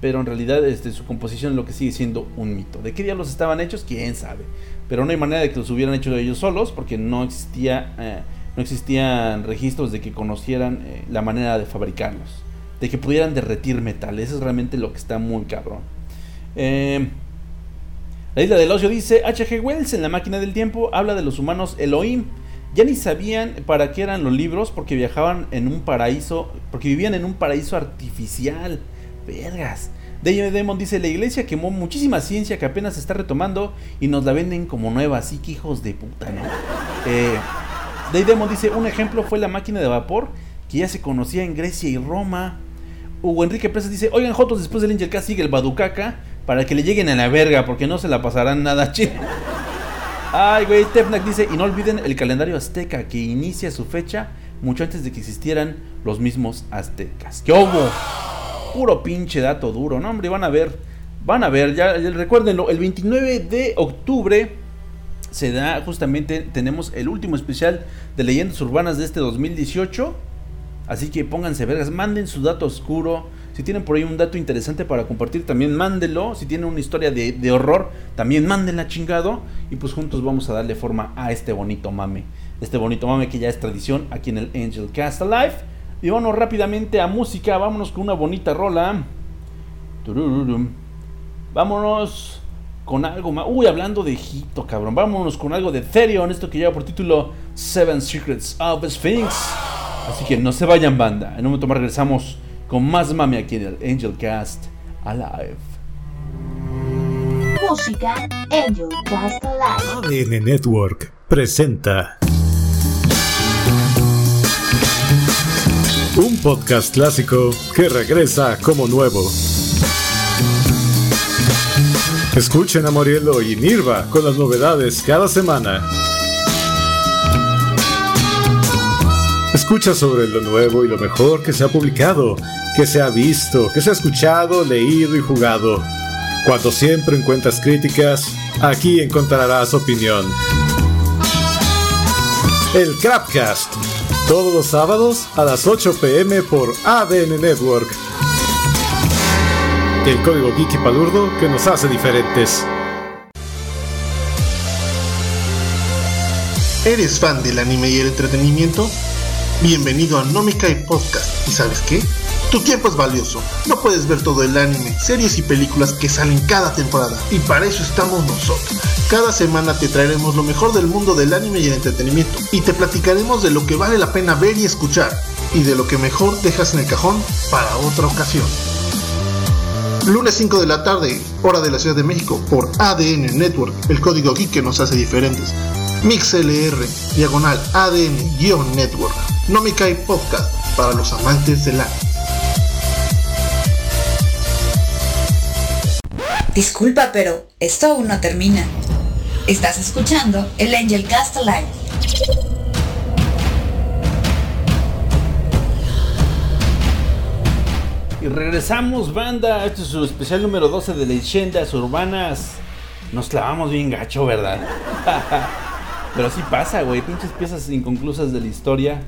pero en realidad este, su composición es lo que sigue siendo un mito. ¿De qué diablos estaban hechos? ¿Quién sabe? Pero no hay manera de que los hubieran hecho ellos solos porque no existía... eh, no existían registros de que conocieran eh, la manera de fabricarlos, de que pudieran derretir metal. Eso es realmente lo que está muy cabrón. Eh, la isla del ocio dice, H.G. Wells en la máquina del tiempo habla de los humanos Elohim. Ya ni sabían para qué eran los libros porque viajaban en un paraíso, porque vivían en un paraíso artificial. Vergas. David Demon dice, la iglesia quemó muchísima ciencia que apenas se está retomando y nos la venden como nueva, así que hijos de puta, ¿no? Eh, Dave Demon dice, un ejemplo fue la máquina de vapor que ya se conocía en Grecia y Roma. Hugo Enrique Presas dice, oigan Jotos, después del Angel K sigue el Baducaca para que le lleguen a la verga porque no se la pasarán nada chido. Ay, güey, Tefnak dice, y no olviden el calendario azteca que inicia su fecha mucho antes de que existieran los mismos aztecas. ¿Qué hubo? Puro pinche dato duro, ¿no? Hombre, van a ver, van a ver, ya, ya recuérdenlo, el 29 de octubre se da justamente, tenemos el último especial de leyendas urbanas de este 2018. Así que pónganse vergas, manden su dato oscuro, Si tienen por ahí un dato interesante para compartir, también mándelo. Si tienen una historia de, de horror, también mándenla chingado. Y pues juntos vamos a darle forma a este bonito mame. Este bonito mame que ya es tradición aquí en el Angel Cast Alive. Y vámonos rápidamente a música. Vámonos con una bonita rola. Vámonos con algo más. Uy, hablando de Egipto, cabrón. Vámonos con algo de Therion. Esto que lleva por título Seven Secrets of Sphinx. Así que no se vayan, banda. En un momento más regresamos con más mame aquí en el Angel Cast Alive. Música Angel Cast Alive. ADN Network presenta un podcast clásico que regresa como nuevo. Escuchen a Morielo y Nirva con las novedades cada semana. Escucha sobre lo nuevo y lo mejor que se ha publicado, que se ha visto, que se ha escuchado, leído y jugado. Cuando siempre encuentras críticas, aquí encontrarás opinión. El Crapcast, todos los sábados a las 8 pm por ADN Network. El código geek y palurdo que nos hace diferentes. ¿Eres fan del anime y el entretenimiento? Bienvenido a Nomikai Podcast. ¿Y sabes qué? Tu tiempo es valioso. No puedes ver todo el anime, series y películas que salen cada temporada. Y para eso estamos nosotros. Cada semana te traeremos lo mejor del mundo del anime y el entretenimiento. Y te platicaremos de lo que vale la pena ver y escuchar. Y de lo que mejor dejas en el cajón para otra ocasión. Lunes 5 de la tarde, hora de la Ciudad de México, por ADN Network, el código geek que nos hace diferentes. MixLR, diagonal ADN-Network. No me cae podcast para los amantes del anime. Disculpa, pero esto aún no termina. Estás escuchando el Angel Cast Alive. Y regresamos, banda. Este es su especial número 12 de leyendas urbanas. Nos clavamos bien gacho, ¿verdad? Pero sí pasa, güey. Pinches piezas inconclusas de la historia.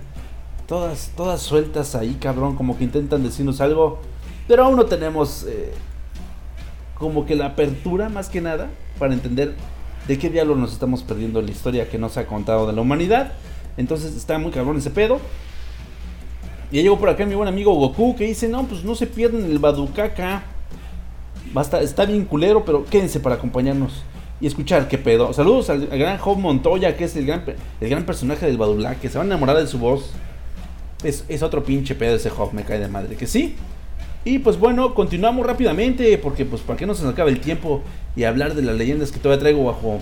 Todas, todas sueltas ahí, cabrón. Como que intentan decirnos algo. Pero aún no tenemos eh, como que la apertura, más que nada, para entender de qué diablo nos estamos perdiendo en la historia que nos ha contado de la humanidad. Entonces está muy cabrón ese pedo. Y llegó por acá mi buen amigo Goku que dice, no, pues no se pierden el Badukaka. Basta, está bien culero, pero quédense para acompañarnos y escuchar qué pedo. Saludos al, gran Job Montoya, que es el gran, el gran personaje del Badulá, que se va a enamorar de su voz. Es, es otro pinche pedo ese Job, me cae de madre, que sí. Y pues bueno, continuamos rápidamente, porque pues para que no se nos acabe el tiempo y hablar de las leyendas que todavía traigo bajo,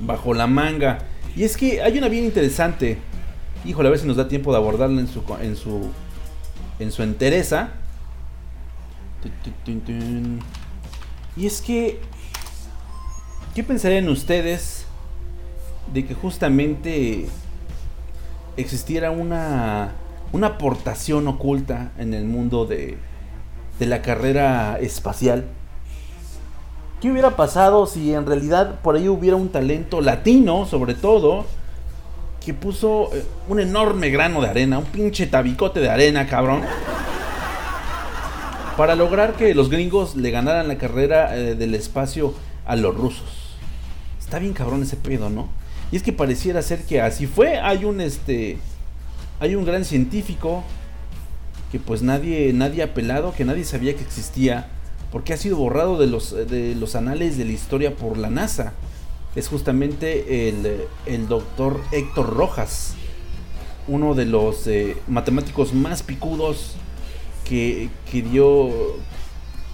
bajo la manga. Y es que hay una bien interesante. Híjole, a ver si nos da tiempo de abordarla en su en su en su entereza. Y es que ¿qué pensarían ustedes de que justamente existiera una una aportación oculta en el mundo de de la carrera espacial? ¿Qué hubiera pasado si en realidad por ahí hubiera un talento latino, sobre todo, que puso eh, un enorme grano de arena, un pinche tabicote de arena, cabrón, para lograr que los gringos le ganaran la carrera eh, del espacio a los rusos? Está bien cabrón ese pedo, ¿no? Y es que pareciera ser que así fue. Hay un este hay un gran científico que pues nadie nadie ha pelado, que nadie sabía que existía porque ha sido borrado de los, de los anales de la historia por la NASA. Es justamente el, el doctor Héctor Rojas, uno de los eh, matemáticos más picudos que, que, dio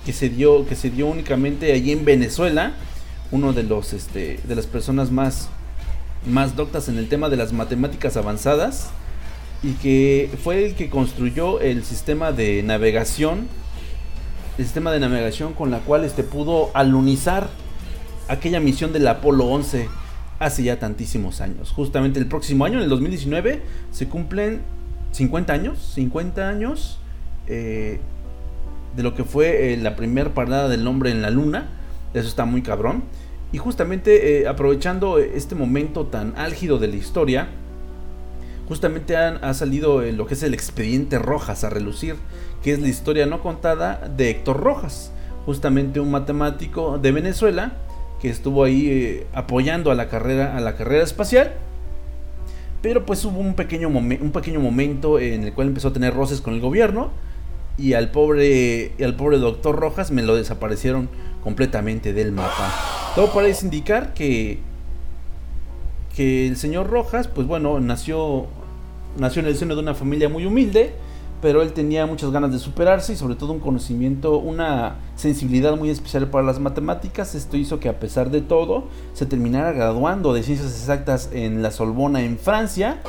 que se dio que se dio únicamente allí en Venezuela, uno de los este, de las personas más más doctas en el tema de las matemáticas avanzadas y que fue el que construyó el sistema de navegación el sistema de navegación con la cual este pudo alunizar aquella misión del Apolo 11 hace ya tantísimos años. Justamente el próximo año, en el 2019, se cumplen 50 años, 50 años eh, de lo que fue eh, la primera parada del hombre en la luna. Eso está muy cabrón. Y justamente eh, aprovechando este momento tan álgido de la historia, justamente han, ha salido lo que es el expediente Rojas a relucir, que es la historia no contada de Héctor Rojas, justamente un matemático de Venezuela que estuvo ahí eh, apoyando a la carrera a la carrera espacial. Pero pues hubo un pequeño, un pequeño momento en el cual empezó a tener roces con el gobierno y al pobre y al pobre doctor Rojas me lo desaparecieron completamente del mapa. Todo parece indicar que que el señor Rojas, pues bueno, nació nació en el seno de una familia muy humilde, pero él tenía muchas ganas de superarse y sobre todo un conocimiento, una sensibilidad muy especial para las matemáticas. Esto hizo que a pesar de todo se terminara graduando de ciencias exactas en la Sorbona en Francia.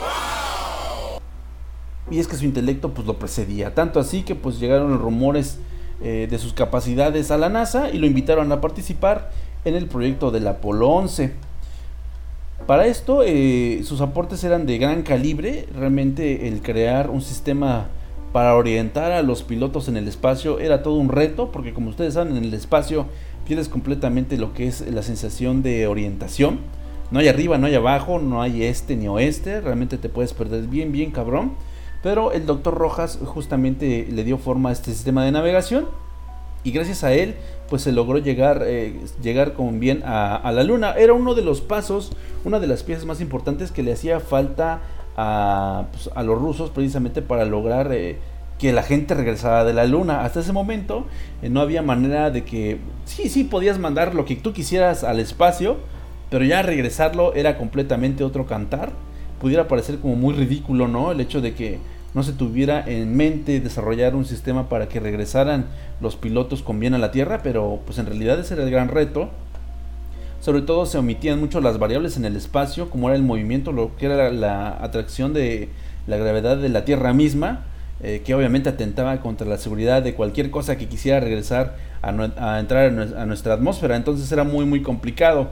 Y es que su intelecto pues lo precedía, tanto así que pues llegaron los rumores eh, de sus capacidades a la NASA y lo invitaron a participar en el proyecto del Apolo 11. Para esto eh, sus aportes eran de gran calibre, realmente el crear un sistema para orientar a los pilotos en el espacio era todo un reto, porque como ustedes saben, en el espacio pierdes completamente lo que es la sensación de orientación. No hay arriba, no hay abajo, no hay este ni oeste, realmente te puedes perder bien, bien cabrón. Pero el doctor Rojas justamente le dio forma a este sistema de navegación y gracias a él pues se logró llegar, eh, llegar con bien a, la luna. Era uno de los pasos, una de las piezas más importantes que le hacía falta a, pues, a los rusos precisamente para lograr eh, que la gente regresara de la luna. Hasta ese momento eh, no había manera de que, sí, sí, podías mandar lo que tú quisieras al espacio, pero ya regresarlo era completamente otro cantar. Pudiera parecer como muy ridículo, ¿no? El hecho de que no se tuviera en mente desarrollar un sistema para que regresaran los pilotos con bien a la Tierra, pero pues en realidad ese era el gran reto. Sobre todo se omitían mucho las variables en el espacio, como era el movimiento, lo que era la atracción de la gravedad de la Tierra misma, eh, que obviamente atentaba contra la seguridad de cualquier cosa que quisiera regresar a, entrar a nuestra atmósfera. Entonces era muy muy complicado.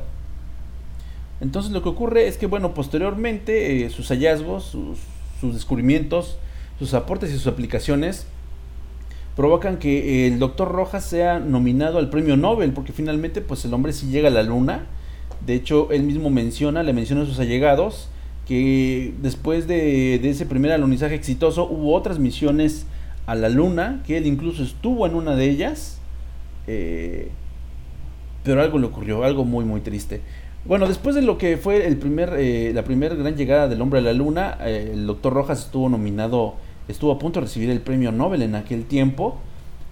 Entonces lo que ocurre es que bueno, posteriormente eh, sus hallazgos, sus, sus descubrimientos, sus aportes y sus aplicaciones provocan que el doctor Rojas sea nominado al premio Nobel, porque finalmente pues el hombre sí llega a la luna. De hecho, él mismo menciona, le menciona a sus allegados, que después de, ese primer alunizaje exitoso hubo otras misiones a la luna, que él incluso estuvo en una de ellas, eh, pero algo le ocurrió, algo muy muy triste. Bueno, después de lo que fue el primer, eh, la primera gran llegada del hombre a la luna, eh, el doctor Rojas estuvo nominado estuvo a punto de recibir el premio Nobel en aquel tiempo.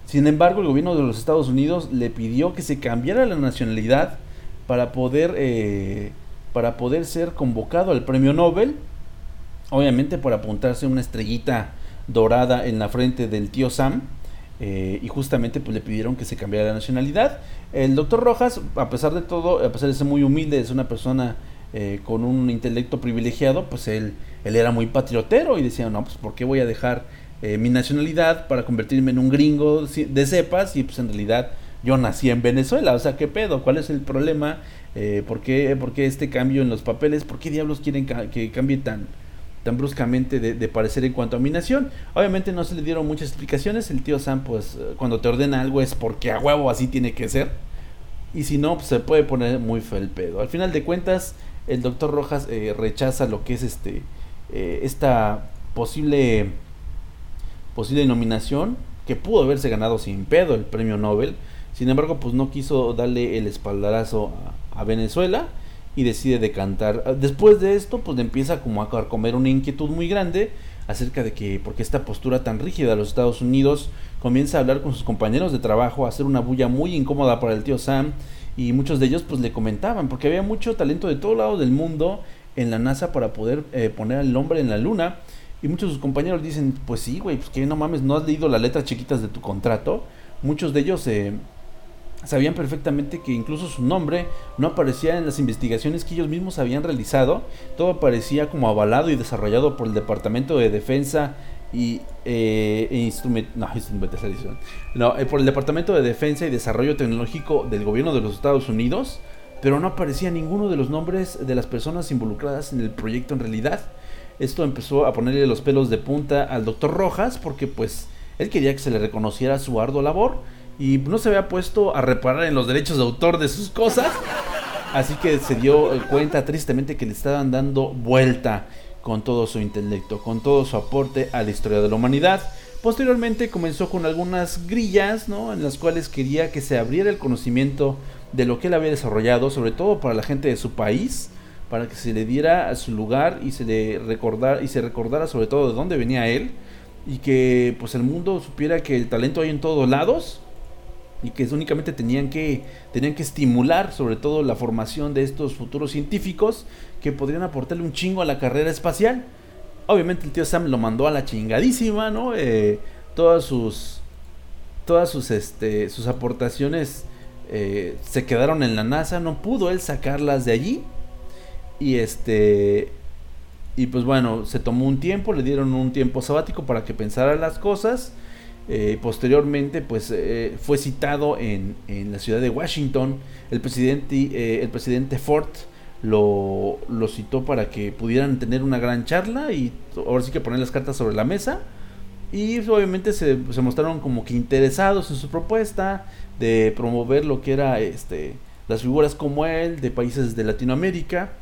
Sin embargo, el gobierno de los Estados Unidos le pidió que se cambiara la nacionalidad para poder, eh, para poder ser convocado al premio Nobel. Obviamente por apuntarse una estrellita dorada en la frente del tío Sam. Eh, y justamente pues le pidieron que se cambiara la nacionalidad. El doctor Rojas, a pesar de todo, a pesar de ser muy humilde, es una persona eh, con un intelecto privilegiado, pues él, él era muy patriotero y decía, no, pues ¿por qué voy a dejar eh, mi nacionalidad para convertirme en un gringo de cepas? Y pues en realidad yo nací en Venezuela, o sea, ¿qué pedo? ¿Cuál es el problema? Eh, ¿por, qué, ¿por, qué, este cambio en los papeles? ¿Por qué diablos quieren que cambie tan, tan bruscamente de, parecer en cuanto a mi nación? Obviamente no se le dieron muchas explicaciones, el tío Sam pues cuando te ordena algo es porque a huevo así tiene que ser. Y si no, pues se puede poner muy feo el pedo. Al final de cuentas, el doctor Rojas eh, rechaza lo que es este eh, esta posible posible nominación que pudo haberse ganado sin pedo el premio Nobel. Sin embargo pues no quiso darle el espaldarazo a, Venezuela y decide decantar. Después de esto pues le empieza como a comer una inquietud muy grande acerca de que porque esta postura tan rígida de los Estados Unidos comienza a hablar con sus compañeros de trabajo a hacer una bulla muy incómoda para el tío Sam y muchos de ellos pues le comentaban, porque había mucho talento de todo lado del mundo en la NASA para poder eh, poner al hombre en la luna. Y muchos de sus compañeros dicen, pues sí, güey, pues que no mames, no has leído las letras chiquitas de tu contrato. Muchos de ellos eh, sabían perfectamente que incluso su nombre no aparecía en las investigaciones que ellos mismos habían realizado. Todo aparecía como avalado y desarrollado por el Departamento de Defensa y eh, instrument, no, no eh, por el Departamento de Defensa y Desarrollo Tecnológico del Gobierno de los Estados Unidos, pero no aparecía ninguno de los nombres de las personas involucradas en el proyecto en realidad. Esto empezó a ponerle los pelos de punta al doctor Rojas porque pues él quería que se le reconociera su ardua labor y no se había puesto a reparar en los derechos de autor de sus cosas. Así que se dio cuenta tristemente que le estaban dando vuelta con todo su intelecto, con todo su aporte a la historia de la humanidad. Posteriormente comenzó con algunas grillas, ¿no? En las cuales quería que se abriera el conocimiento de lo que él había desarrollado, sobre todo para la gente de su país, para que se le diera a su lugar y se le recordara y se recordara sobre todo de dónde venía él y que pues el mundo supiera que el talento hay en todos lados y que únicamente tenían que tenían que estimular sobre todo la formación de estos futuros científicos que podrían aportarle un chingo a la carrera espacial. Obviamente el tío Sam lo mandó a la chingadísima, ¿no? Eh, todas sus todas sus este sus aportaciones eh, se quedaron en la NASA, no pudo él sacarlas de allí y este y pues bueno, se tomó un tiempo, le dieron un tiempo sabático para que pensara las cosas. Eh, posteriormente, pues eh, fue citado en, en, la ciudad de Washington. El presidente, eh, el presidente Ford lo, lo, citó para que pudieran tener una gran charla y ahora sí que poner las cartas sobre la mesa. Y obviamente se, se mostraron como que interesados en su propuesta de promover lo que era este, las figuras como él de países de Latinoamérica,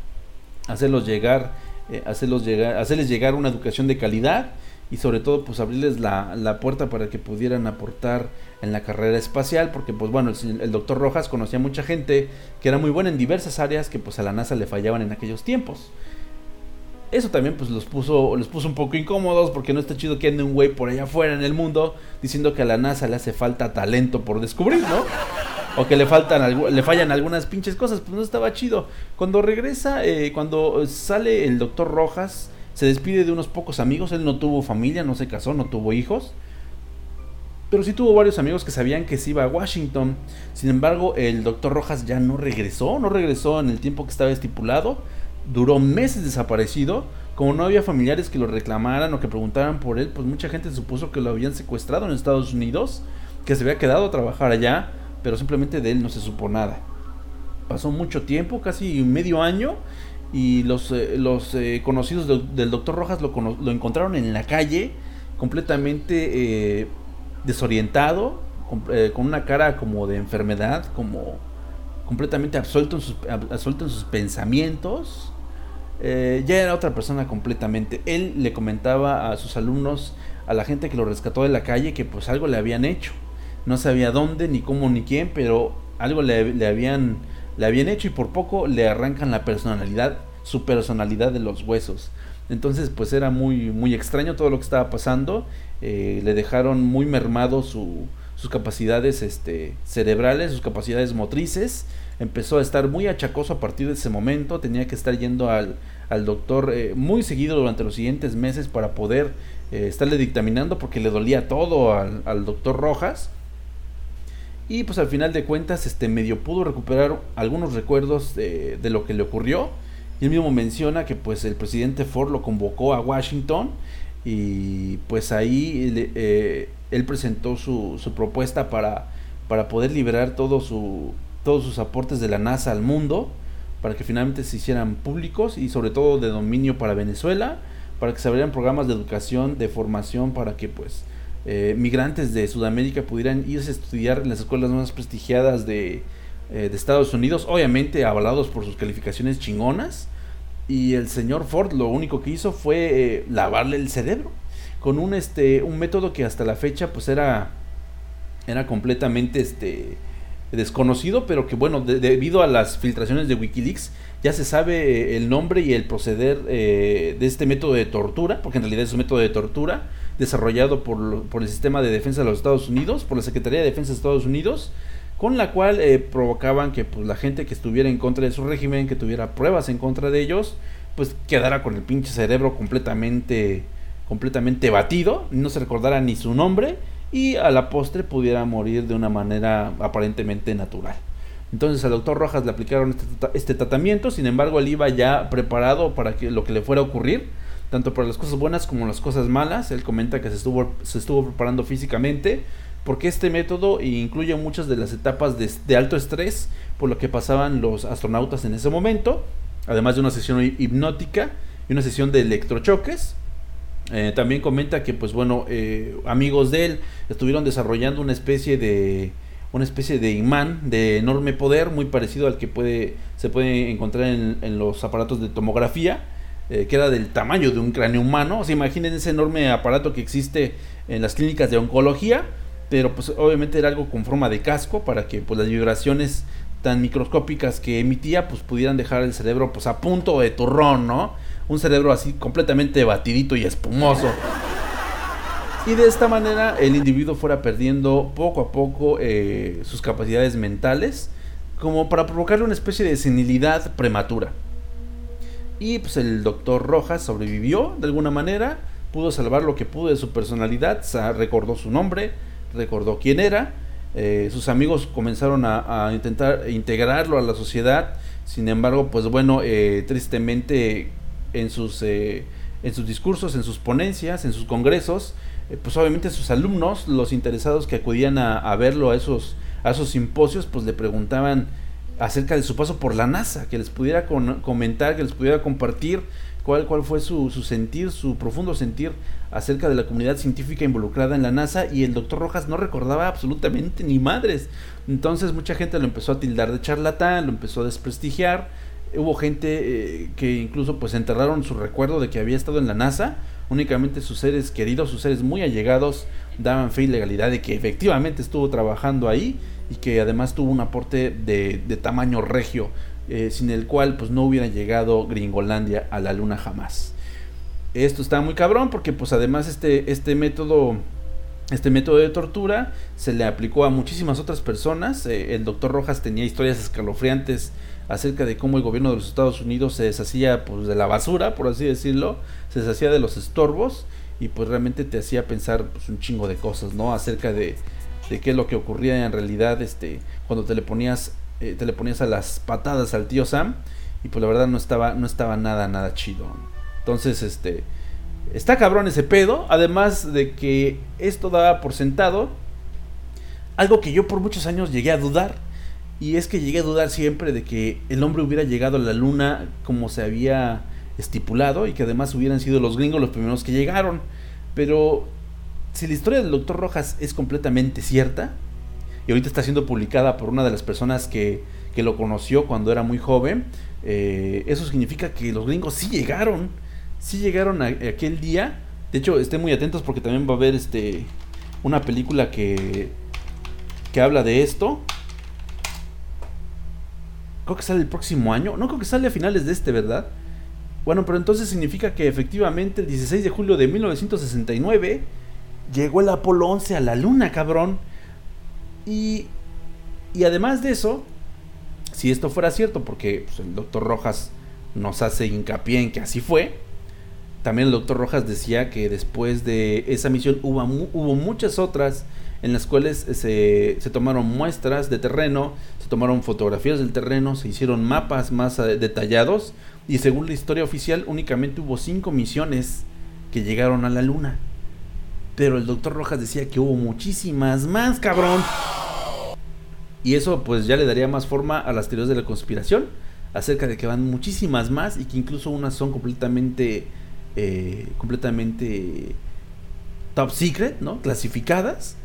hacerlos llegar eh, hacerlos llegar, hacerles llegar una educación de calidad y sobre todo pues abrirles la, la, puerta para que pudieran aportar en la carrera espacial porque pues bueno el, el, doctor Rojas conocía mucha gente que era muy buena en diversas áreas que pues a la NASA le fallaban en aquellos tiempos eso también pues los puso los puso un poco incómodos porque no está chido que ande un güey por allá afuera en el mundo diciendo que a la NASA le hace falta talento por descubrir no o que le faltan le fallan algunas pinches cosas, pues no estaba chido. Cuando regresa, eh, cuando sale el doctor Rojas, se despide de unos pocos amigos, él no tuvo familia, no se casó, no tuvo hijos. Pero sí tuvo varios amigos que sabían que se iba a Washington. Sin embargo, el doctor Rojas ya no regresó, no regresó en el tiempo que estaba estipulado. Duró meses desaparecido. Como no había familiares que lo reclamaran o que preguntaran por él, pues mucha gente supuso que lo habían secuestrado en Estados Unidos, que se había quedado a trabajar allá pero simplemente de él no se supo nada. Pasó mucho tiempo, casi medio año, y los, eh, los eh, conocidos del doctor Rojas lo, lo, encontraron en la calle, completamente eh, desorientado, con, con, una cara como de enfermedad, como completamente absuelto en sus, absuelto en sus pensamientos. ya era otra persona completamente. Él le comentaba a sus alumnos, a la gente que lo rescató de la calle, que pues algo le habían hecho no sabía dónde, ni cómo, ni quién, pero algo le, habían, le habían hecho y por poco le arrancan la personalidad, su personalidad de los huesos. Entonces, pues era muy, muy extraño todo lo que estaba pasando. Eh, le dejaron muy mermado su, sus capacidades este, cerebrales, sus capacidades motrices. Empezó a estar muy achacoso a partir de ese momento. Tenía que estar yendo al, al doctor eh, muy seguido durante los siguientes meses para poder eh, estarle dictaminando porque le dolía todo al, al doctor Rojas. Y pues al final de cuentas, este medio pudo recuperar algunos recuerdos de, de, lo que le ocurrió. Y él mismo menciona que pues el presidente Ford lo convocó a Washington y pues ahí eh, él presentó su, su, propuesta para, para poder liberar todo su, todos sus aportes de la NASA al mundo, para que finalmente se hicieran públicos y sobre todo de dominio para Venezuela, para que se abrieran programas de educación, de formación, para que pues eh, migrantes de Sudamérica pudieran irse a estudiar en las escuelas más prestigiadas de, eh, de Estados Unidos, obviamente avalados por sus calificaciones chingonas. Y el señor Ford lo único que hizo fue eh, lavarle el cerebro con un este un método que hasta la fecha pues era era completamente este desconocido, pero que bueno, de, debido a las filtraciones de WikiLeaks ya se sabe el nombre y el proceder de este método de tortura, porque en realidad es un método de tortura desarrollado por, por, el sistema de defensa de los Estados Unidos, por la Secretaría de Defensa de Estados Unidos, con la cual eh, provocaban que pues, la gente que estuviera en contra de su régimen, que tuviera pruebas en contra de ellos, pues quedara con el pinche cerebro completamente, completamente batido, no se recordara ni su nombre y a la postre pudiera morir de una manera aparentemente natural. Entonces al doctor Rojas le aplicaron este, este tratamiento, sin embargo él iba ya preparado para que lo que le fuera a ocurrir tanto para las cosas buenas como las cosas malas. Él comenta que se estuvo, preparando físicamente porque este método incluye muchas de las etapas de, de, alto estrés por lo que pasaban los astronautas en ese momento, además de una sesión hipnótica y una sesión de electrochoques. Eh, también comenta que, pues bueno, eh, amigos de él estuvieron desarrollando una especie de una especie de imán de enorme poder, muy parecido al que puede se puede encontrar en, en los aparatos de tomografía eh, que era del tamaño de un cráneo humano. O sea, imaginen ese enorme aparato que existe en las clínicas de oncología, pero pues obviamente era algo con forma de casco para que pues las vibraciones tan microscópicas que emitía pues pudieran dejar el cerebro pues a punto de turrón, ¿no? Un cerebro así completamente batidito y espumoso. Y de esta manera el individuo fuera perdiendo poco a poco eh, sus capacidades mentales, como para provocarle una especie de senilidad prematura. Y pues el doctor Rojas sobrevivió de alguna manera, pudo salvar lo que pudo de su personalidad, recordó su nombre, recordó quién era, eh, sus amigos comenzaron a, intentar integrarlo a la sociedad, sin embargo, pues bueno, eh, tristemente en sus, eh, en sus discursos, en sus ponencias, en sus congresos, pues obviamente sus alumnos, los interesados que acudían a, verlo a esos, a esos simposios, pues le preguntaban acerca de su paso por la NASA, que les pudiera comentar, que les pudiera compartir cuál, cuál fue su, su, sentir, su profundo sentir acerca de la comunidad científica involucrada en la NASA y el doctor Rojas no recordaba absolutamente ni madres. Entonces mucha gente lo empezó a tildar de charlatán, lo empezó a desprestigiar. Hubo gente eh, que incluso pues enterraron su recuerdo de que había estado en la NASA. Únicamente sus seres queridos, sus seres muy allegados daban fe y legalidad de que efectivamente estuvo trabajando ahí y que además tuvo un aporte de, tamaño regio eh, sin el cual pues no hubiera llegado Gringolandia a la luna jamás. Esto está muy cabrón porque pues además este, este método este método de tortura se le aplicó a muchísimas otras personas. Eh, el doctor Rojas tenía historias escalofriantes acerca de cómo el gobierno de los Estados Unidos se deshacía pues, de la basura, por así decirlo, se deshacía de los estorbos y pues realmente te hacía pensar pues, un chingo de cosas, ¿no? Acerca de, de qué es lo que ocurría en realidad este, cuando te le ponías eh, te le ponías a las patadas al tío Sam y pues la verdad no estaba, no estaba nada, nada chido. Entonces, este, está cabrón ese pedo, además de que esto daba por sentado algo que yo por muchos años llegué a dudar. Y es que llegué a dudar siempre de que el hombre hubiera llegado a la luna como se había estipulado y que además hubieran sido los gringos los primeros que llegaron. Pero si la historia del doctor Rojas es completamente cierta, y ahorita está siendo publicada por una de las personas que, que lo conoció cuando era muy joven, eh, eso significa que los gringos sí llegaron, sí llegaron a, aquel día. De hecho, estén muy atentos porque también va a haber este una película que, que habla de esto. Creo que sale el próximo año. No creo que sale a finales de este, ¿verdad? Bueno, pero entonces significa que efectivamente el 16 de julio de 1969 llegó el Apolo 11 a la luna, cabrón. Y, además de eso, si esto fuera cierto, porque pues, el doctor Rojas nos hace hincapié en que así fue, también el doctor Rojas decía que después de esa misión hubo, hubo muchas otras en las cuales se, se, tomaron muestras de terreno, se tomaron fotografías del terreno, se hicieron mapas más detallados y según la historia oficial únicamente hubo cinco misiones que llegaron a la luna. Pero el doctor Rojas decía que hubo muchísimas más, cabrón. Y eso pues ya le daría más forma a las teorías de la conspiración acerca de que van muchísimas más y que incluso unas son completamente eh, completamente top secret, ¿no? Clasificadas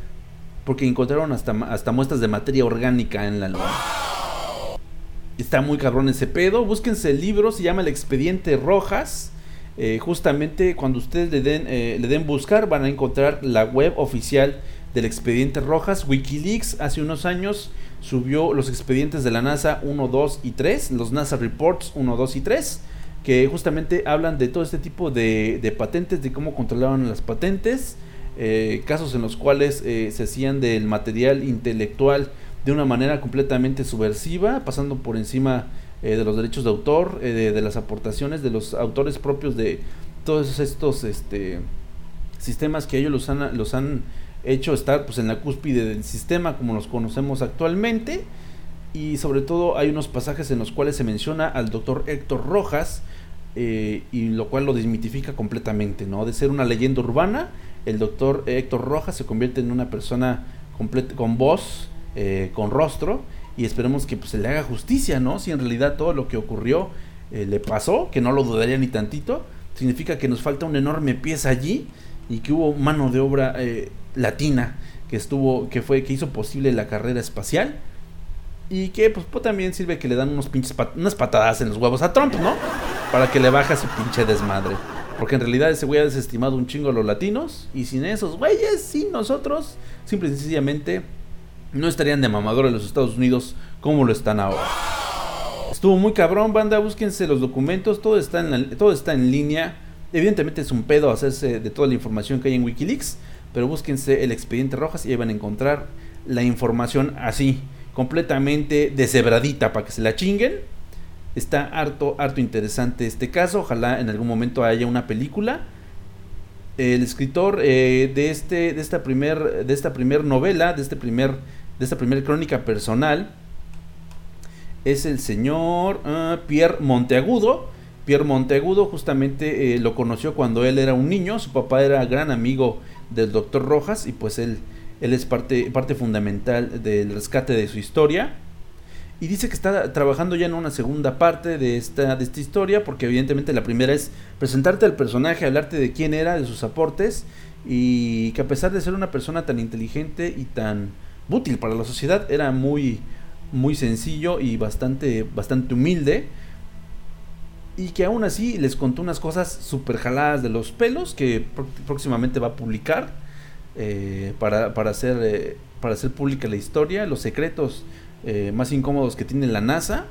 porque encontraron hasta, hasta muestras de materia orgánica en la luna. Está muy cabrón ese pedo. Búsquense el libro, se llama El Expediente Rojas. Eh, justamente cuando ustedes le den, eh, le den buscar van a encontrar la web oficial del expediente Rojas. Wikileaks hace unos años subió los expedientes de la NASA 1, 2 y 3, los NASA Reports 1, 2 y 3, que justamente hablan de todo este tipo de, patentes, de cómo controlaban las patentes, eh, casos en los cuales se hacían del material intelectual de una manera completamente subversiva, pasando por encima eh, de los derechos de autor, eh, de, las aportaciones de los autores propios de todos estos este, sistemas que ellos los han, los han hecho estar pues, en la cúspide del sistema como los conocemos actualmente. Y sobre todo hay unos pasajes en los cuales se menciona al doctor Héctor Rojas, eh, y lo cual lo desmitifica completamente, ¿no? De ser una leyenda urbana, el doctor Héctor Rojas se convierte en una persona con voz, con rostro, y esperemos que pues, se le haga justicia, ¿no? Si en realidad todo lo que ocurrió eh, le pasó, que no lo dudaría ni tantito, significa que nos falta una enorme pieza allí y que hubo mano de obra eh, latina que estuvo, que fue, que hizo posible la carrera espacial y que pues, también sirve que le dan unos pinches unas patadas en los huevos a Trump, ¿no? para que le baje a su pinche desmadre. Porque en realidad ese güey desestimado un chingo a los latinos. Y sin esos güeyes, sin nosotros, simple y sencillamente no estarían de mamador en los Estados Unidos como lo están ahora. Estuvo muy cabrón, banda. Búsquense los documentos. Todo está en, la- todo está en línea. Evidentemente es un pedo hacerse de toda la información que hay en Wikileaks. Pero búsquense el expediente Rojas y ahí van a encontrar la información así, completamente deshebradita para que se la chinguen. Está harto, harto interesante este caso. Ojalá en algún momento haya una película. El escritor eh, de este, de esta primer, de esta primer novela, de este primer, de esta primer crónica personal, es el señor ah, Pierre Monteagudo. Pierre Monteagudo justamente eh, lo conoció cuando él era un niño. Su papá era gran amigo del doctor Rojas y pues él, él es parte, parte fundamental del rescate de su historia. Y dice que está trabajando ya en una segunda parte de esta, de esta historia, porque evidentemente la primera es presentarte al personaje, hablarte de quién era, de sus aportes, y que a pesar de ser una persona tan inteligente y tan útil para la sociedad, era muy, muy sencillo y bastante, bastante humilde. Y que aún así les contó unas cosas súper jaladas de los pelos que pró- próximamente va a publicar eh, para, para, hacer, eh, para hacer pública la historia, los secretos eh, más incómodos que tiene la NASA.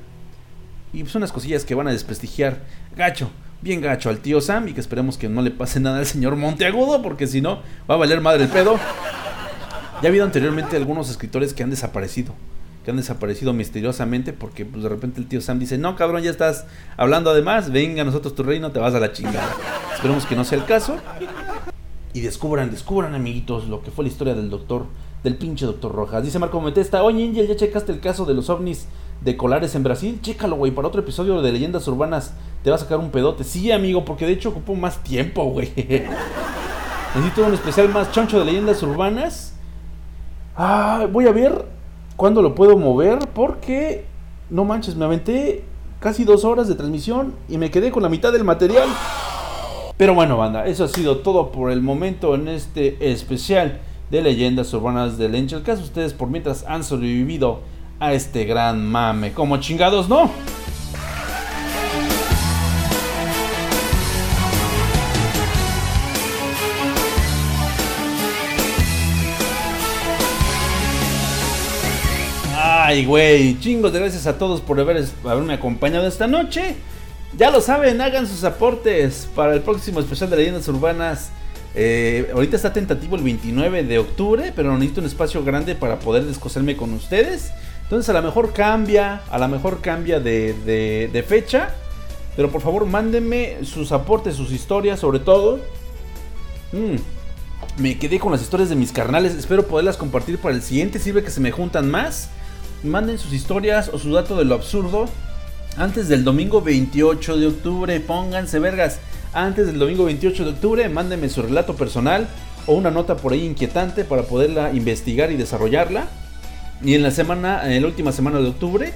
Y pues unas cosillas que van a desprestigiar gacho, bien gacho al tío Sam y que esperemos que no le pase nada al señor Monteagudo porque si no va a valer madre el pedo. Ya ha habido anteriormente algunos escritores que han desaparecido, que han desaparecido misteriosamente porque pues, de repente el tío Sam dice, no cabrón, ya estás hablando además, venga nosotros tu reino, te vas a la chingada. Esperemos que no sea el caso. Y descubran, descubran amiguitos lo que fue la historia del doctor, del pinche doctor Rojas. Dice Marco Metesta, oye Angel, ¿ya checaste el caso de los ovnis de Colares en Brasil? Chécalo, güey, para otro episodio de Leyendas Urbanas te va a sacar un pedote. Sí, amigo, porque de hecho ocupó más tiempo, güey. Necesito un especial más choncho de Leyendas Urbanas. Ah, voy a ver cuándo lo puedo mover porque, no manches, me aventé casi dos horas de transmisión y me quedé con la mitad del material. Pero bueno, banda, eso ha sido todo por el momento en este especial de leyendas urbanas del Angel Cast. Ustedes por mientras han sobrevivido a este gran mame. Como chingados, ¿no? Ay, güey, chingos de gracias a todos por haber, haberme acompañado esta noche. Ya lo saben, hagan sus aportes para el próximo especial de leyendas urbanas. Eh, ahorita está tentativo el 29 de octubre, pero necesito un espacio grande para poder descoserme con ustedes. Entonces a lo mejor cambia, a lo mejor cambia de, de- fecha. Pero por favor mándenme sus aportes, sus historias, sobre todo. Mm, me quedé con las historias de mis carnales. Espero poderlas compartir para el siguiente. Sirve que se me juntan más. Manden sus historias o su dato de lo absurdo antes del domingo 28 de octubre. Pónganse vergas. Antes del domingo 28 de octubre, mándenme su relato personal o una nota por ahí inquietante para poderla investigar y desarrollarla. Y en la semana, en la última semana de octubre,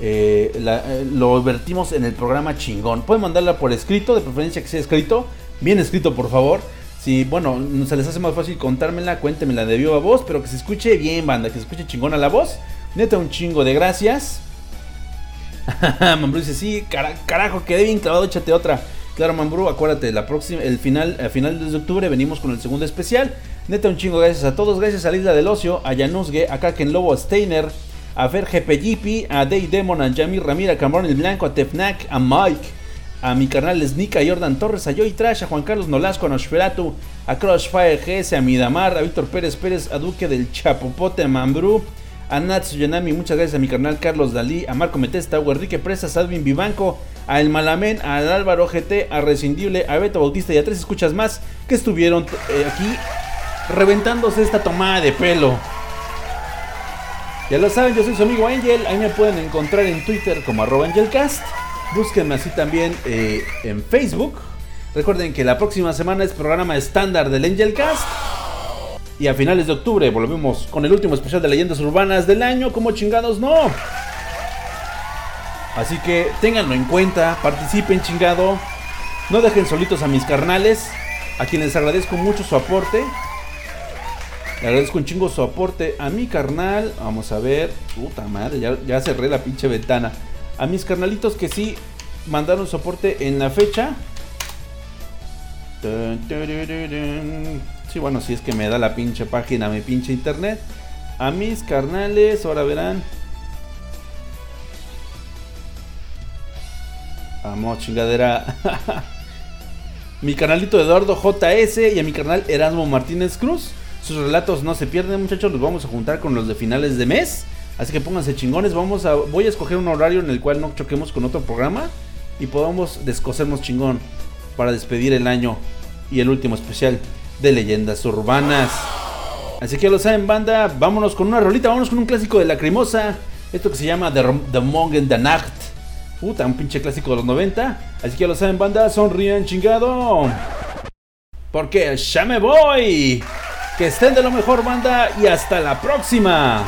eh, eh, lo vertimos en el programa chingón. Pueden mandarla por escrito, de preferencia que sea escrito, bien escrito por favor. Si, bueno, se les hace más fácil contármela, cuéntemela de viva voz, pero que se escuche bien, banda, que se escuche chingona la voz. Neta, un chingo de gracias. Mambrú dice, sí, cara- carajo, quedé bien clavado, échate otra. Claro, Mambrú, acuérdate, la próxima, el final, a final de octubre venimos con el segundo especial. Neta, un chingo gracias a todos, gracias a la Isla del Ocio, a Janusge, a Kaken Lobo, a Steiner, a Fer GPGP, a Day Demon, a Yamir Ramírez, a Camarón el Blanco, a Tefnac, a Mike, a mi carnal Snika, a Jordan Torres, a Joy Trash, a Juan Carlos Nolasco, a Nosferatu, a Crossfire GS, a Midamar, a Víctor Pérez Pérez, a Duque del Chapopote, a Mambrú, a Natsu Yanami, muchas gracias a mi carnal Carlos Dalí, a Marco Metesta, a Enrique Presas, a Advin Vivanco, a El Malamén, a Álvaro GT, a Rescindible, a Beto Bautista y a tres escuchas más que estuvieron eh, aquí reventándose esta tomada de pelo. Ya lo saben, yo soy su amigo Angel, ahí me pueden encontrar en Twitter como arroba AngelCast. Búsquenme así también eh, en Facebook. Recuerden que la próxima semana es programa estándar del AngelCast. Y a finales de octubre volvemos con el último especial de leyendas urbanas del año, como chingados no. Así que ténganlo en cuenta, participen chingado. No dejen solitos a mis carnales, a quienes agradezco mucho su aporte. Le agradezco un chingo su aporte a mi carnal. Vamos a ver. Puta madre, ya, ya cerré la pinche ventana. A mis carnalitos que sí mandaron soporte en la fecha. Sí, bueno, si es que me da la pinche página, mi pinche internet. A mis carnales, ahora verán. Vamos, chingadera. mi canalito Eduardo JS y a mi canal Erasmo Martínez Cruz. Sus relatos no se pierden, muchachos. Los vamos a juntar con los de finales de mes. Así que pónganse chingones. Vamos a, voy a escoger un horario en el cual no choquemos con otro programa y podamos descosernos chingón para despedir el año y el último especial de leyendas urbanas. Así que ya lo saben, banda. Vámonos con una rolita, vámonos con un clásico de Lacrimosa. Esto que se llama The, The Nacht. Puta, un pinche clásico de los 90. Así que ya lo saben, banda. Sonríen chingado. Porque ya me voy. Que estén de lo mejor, banda. Y hasta la próxima.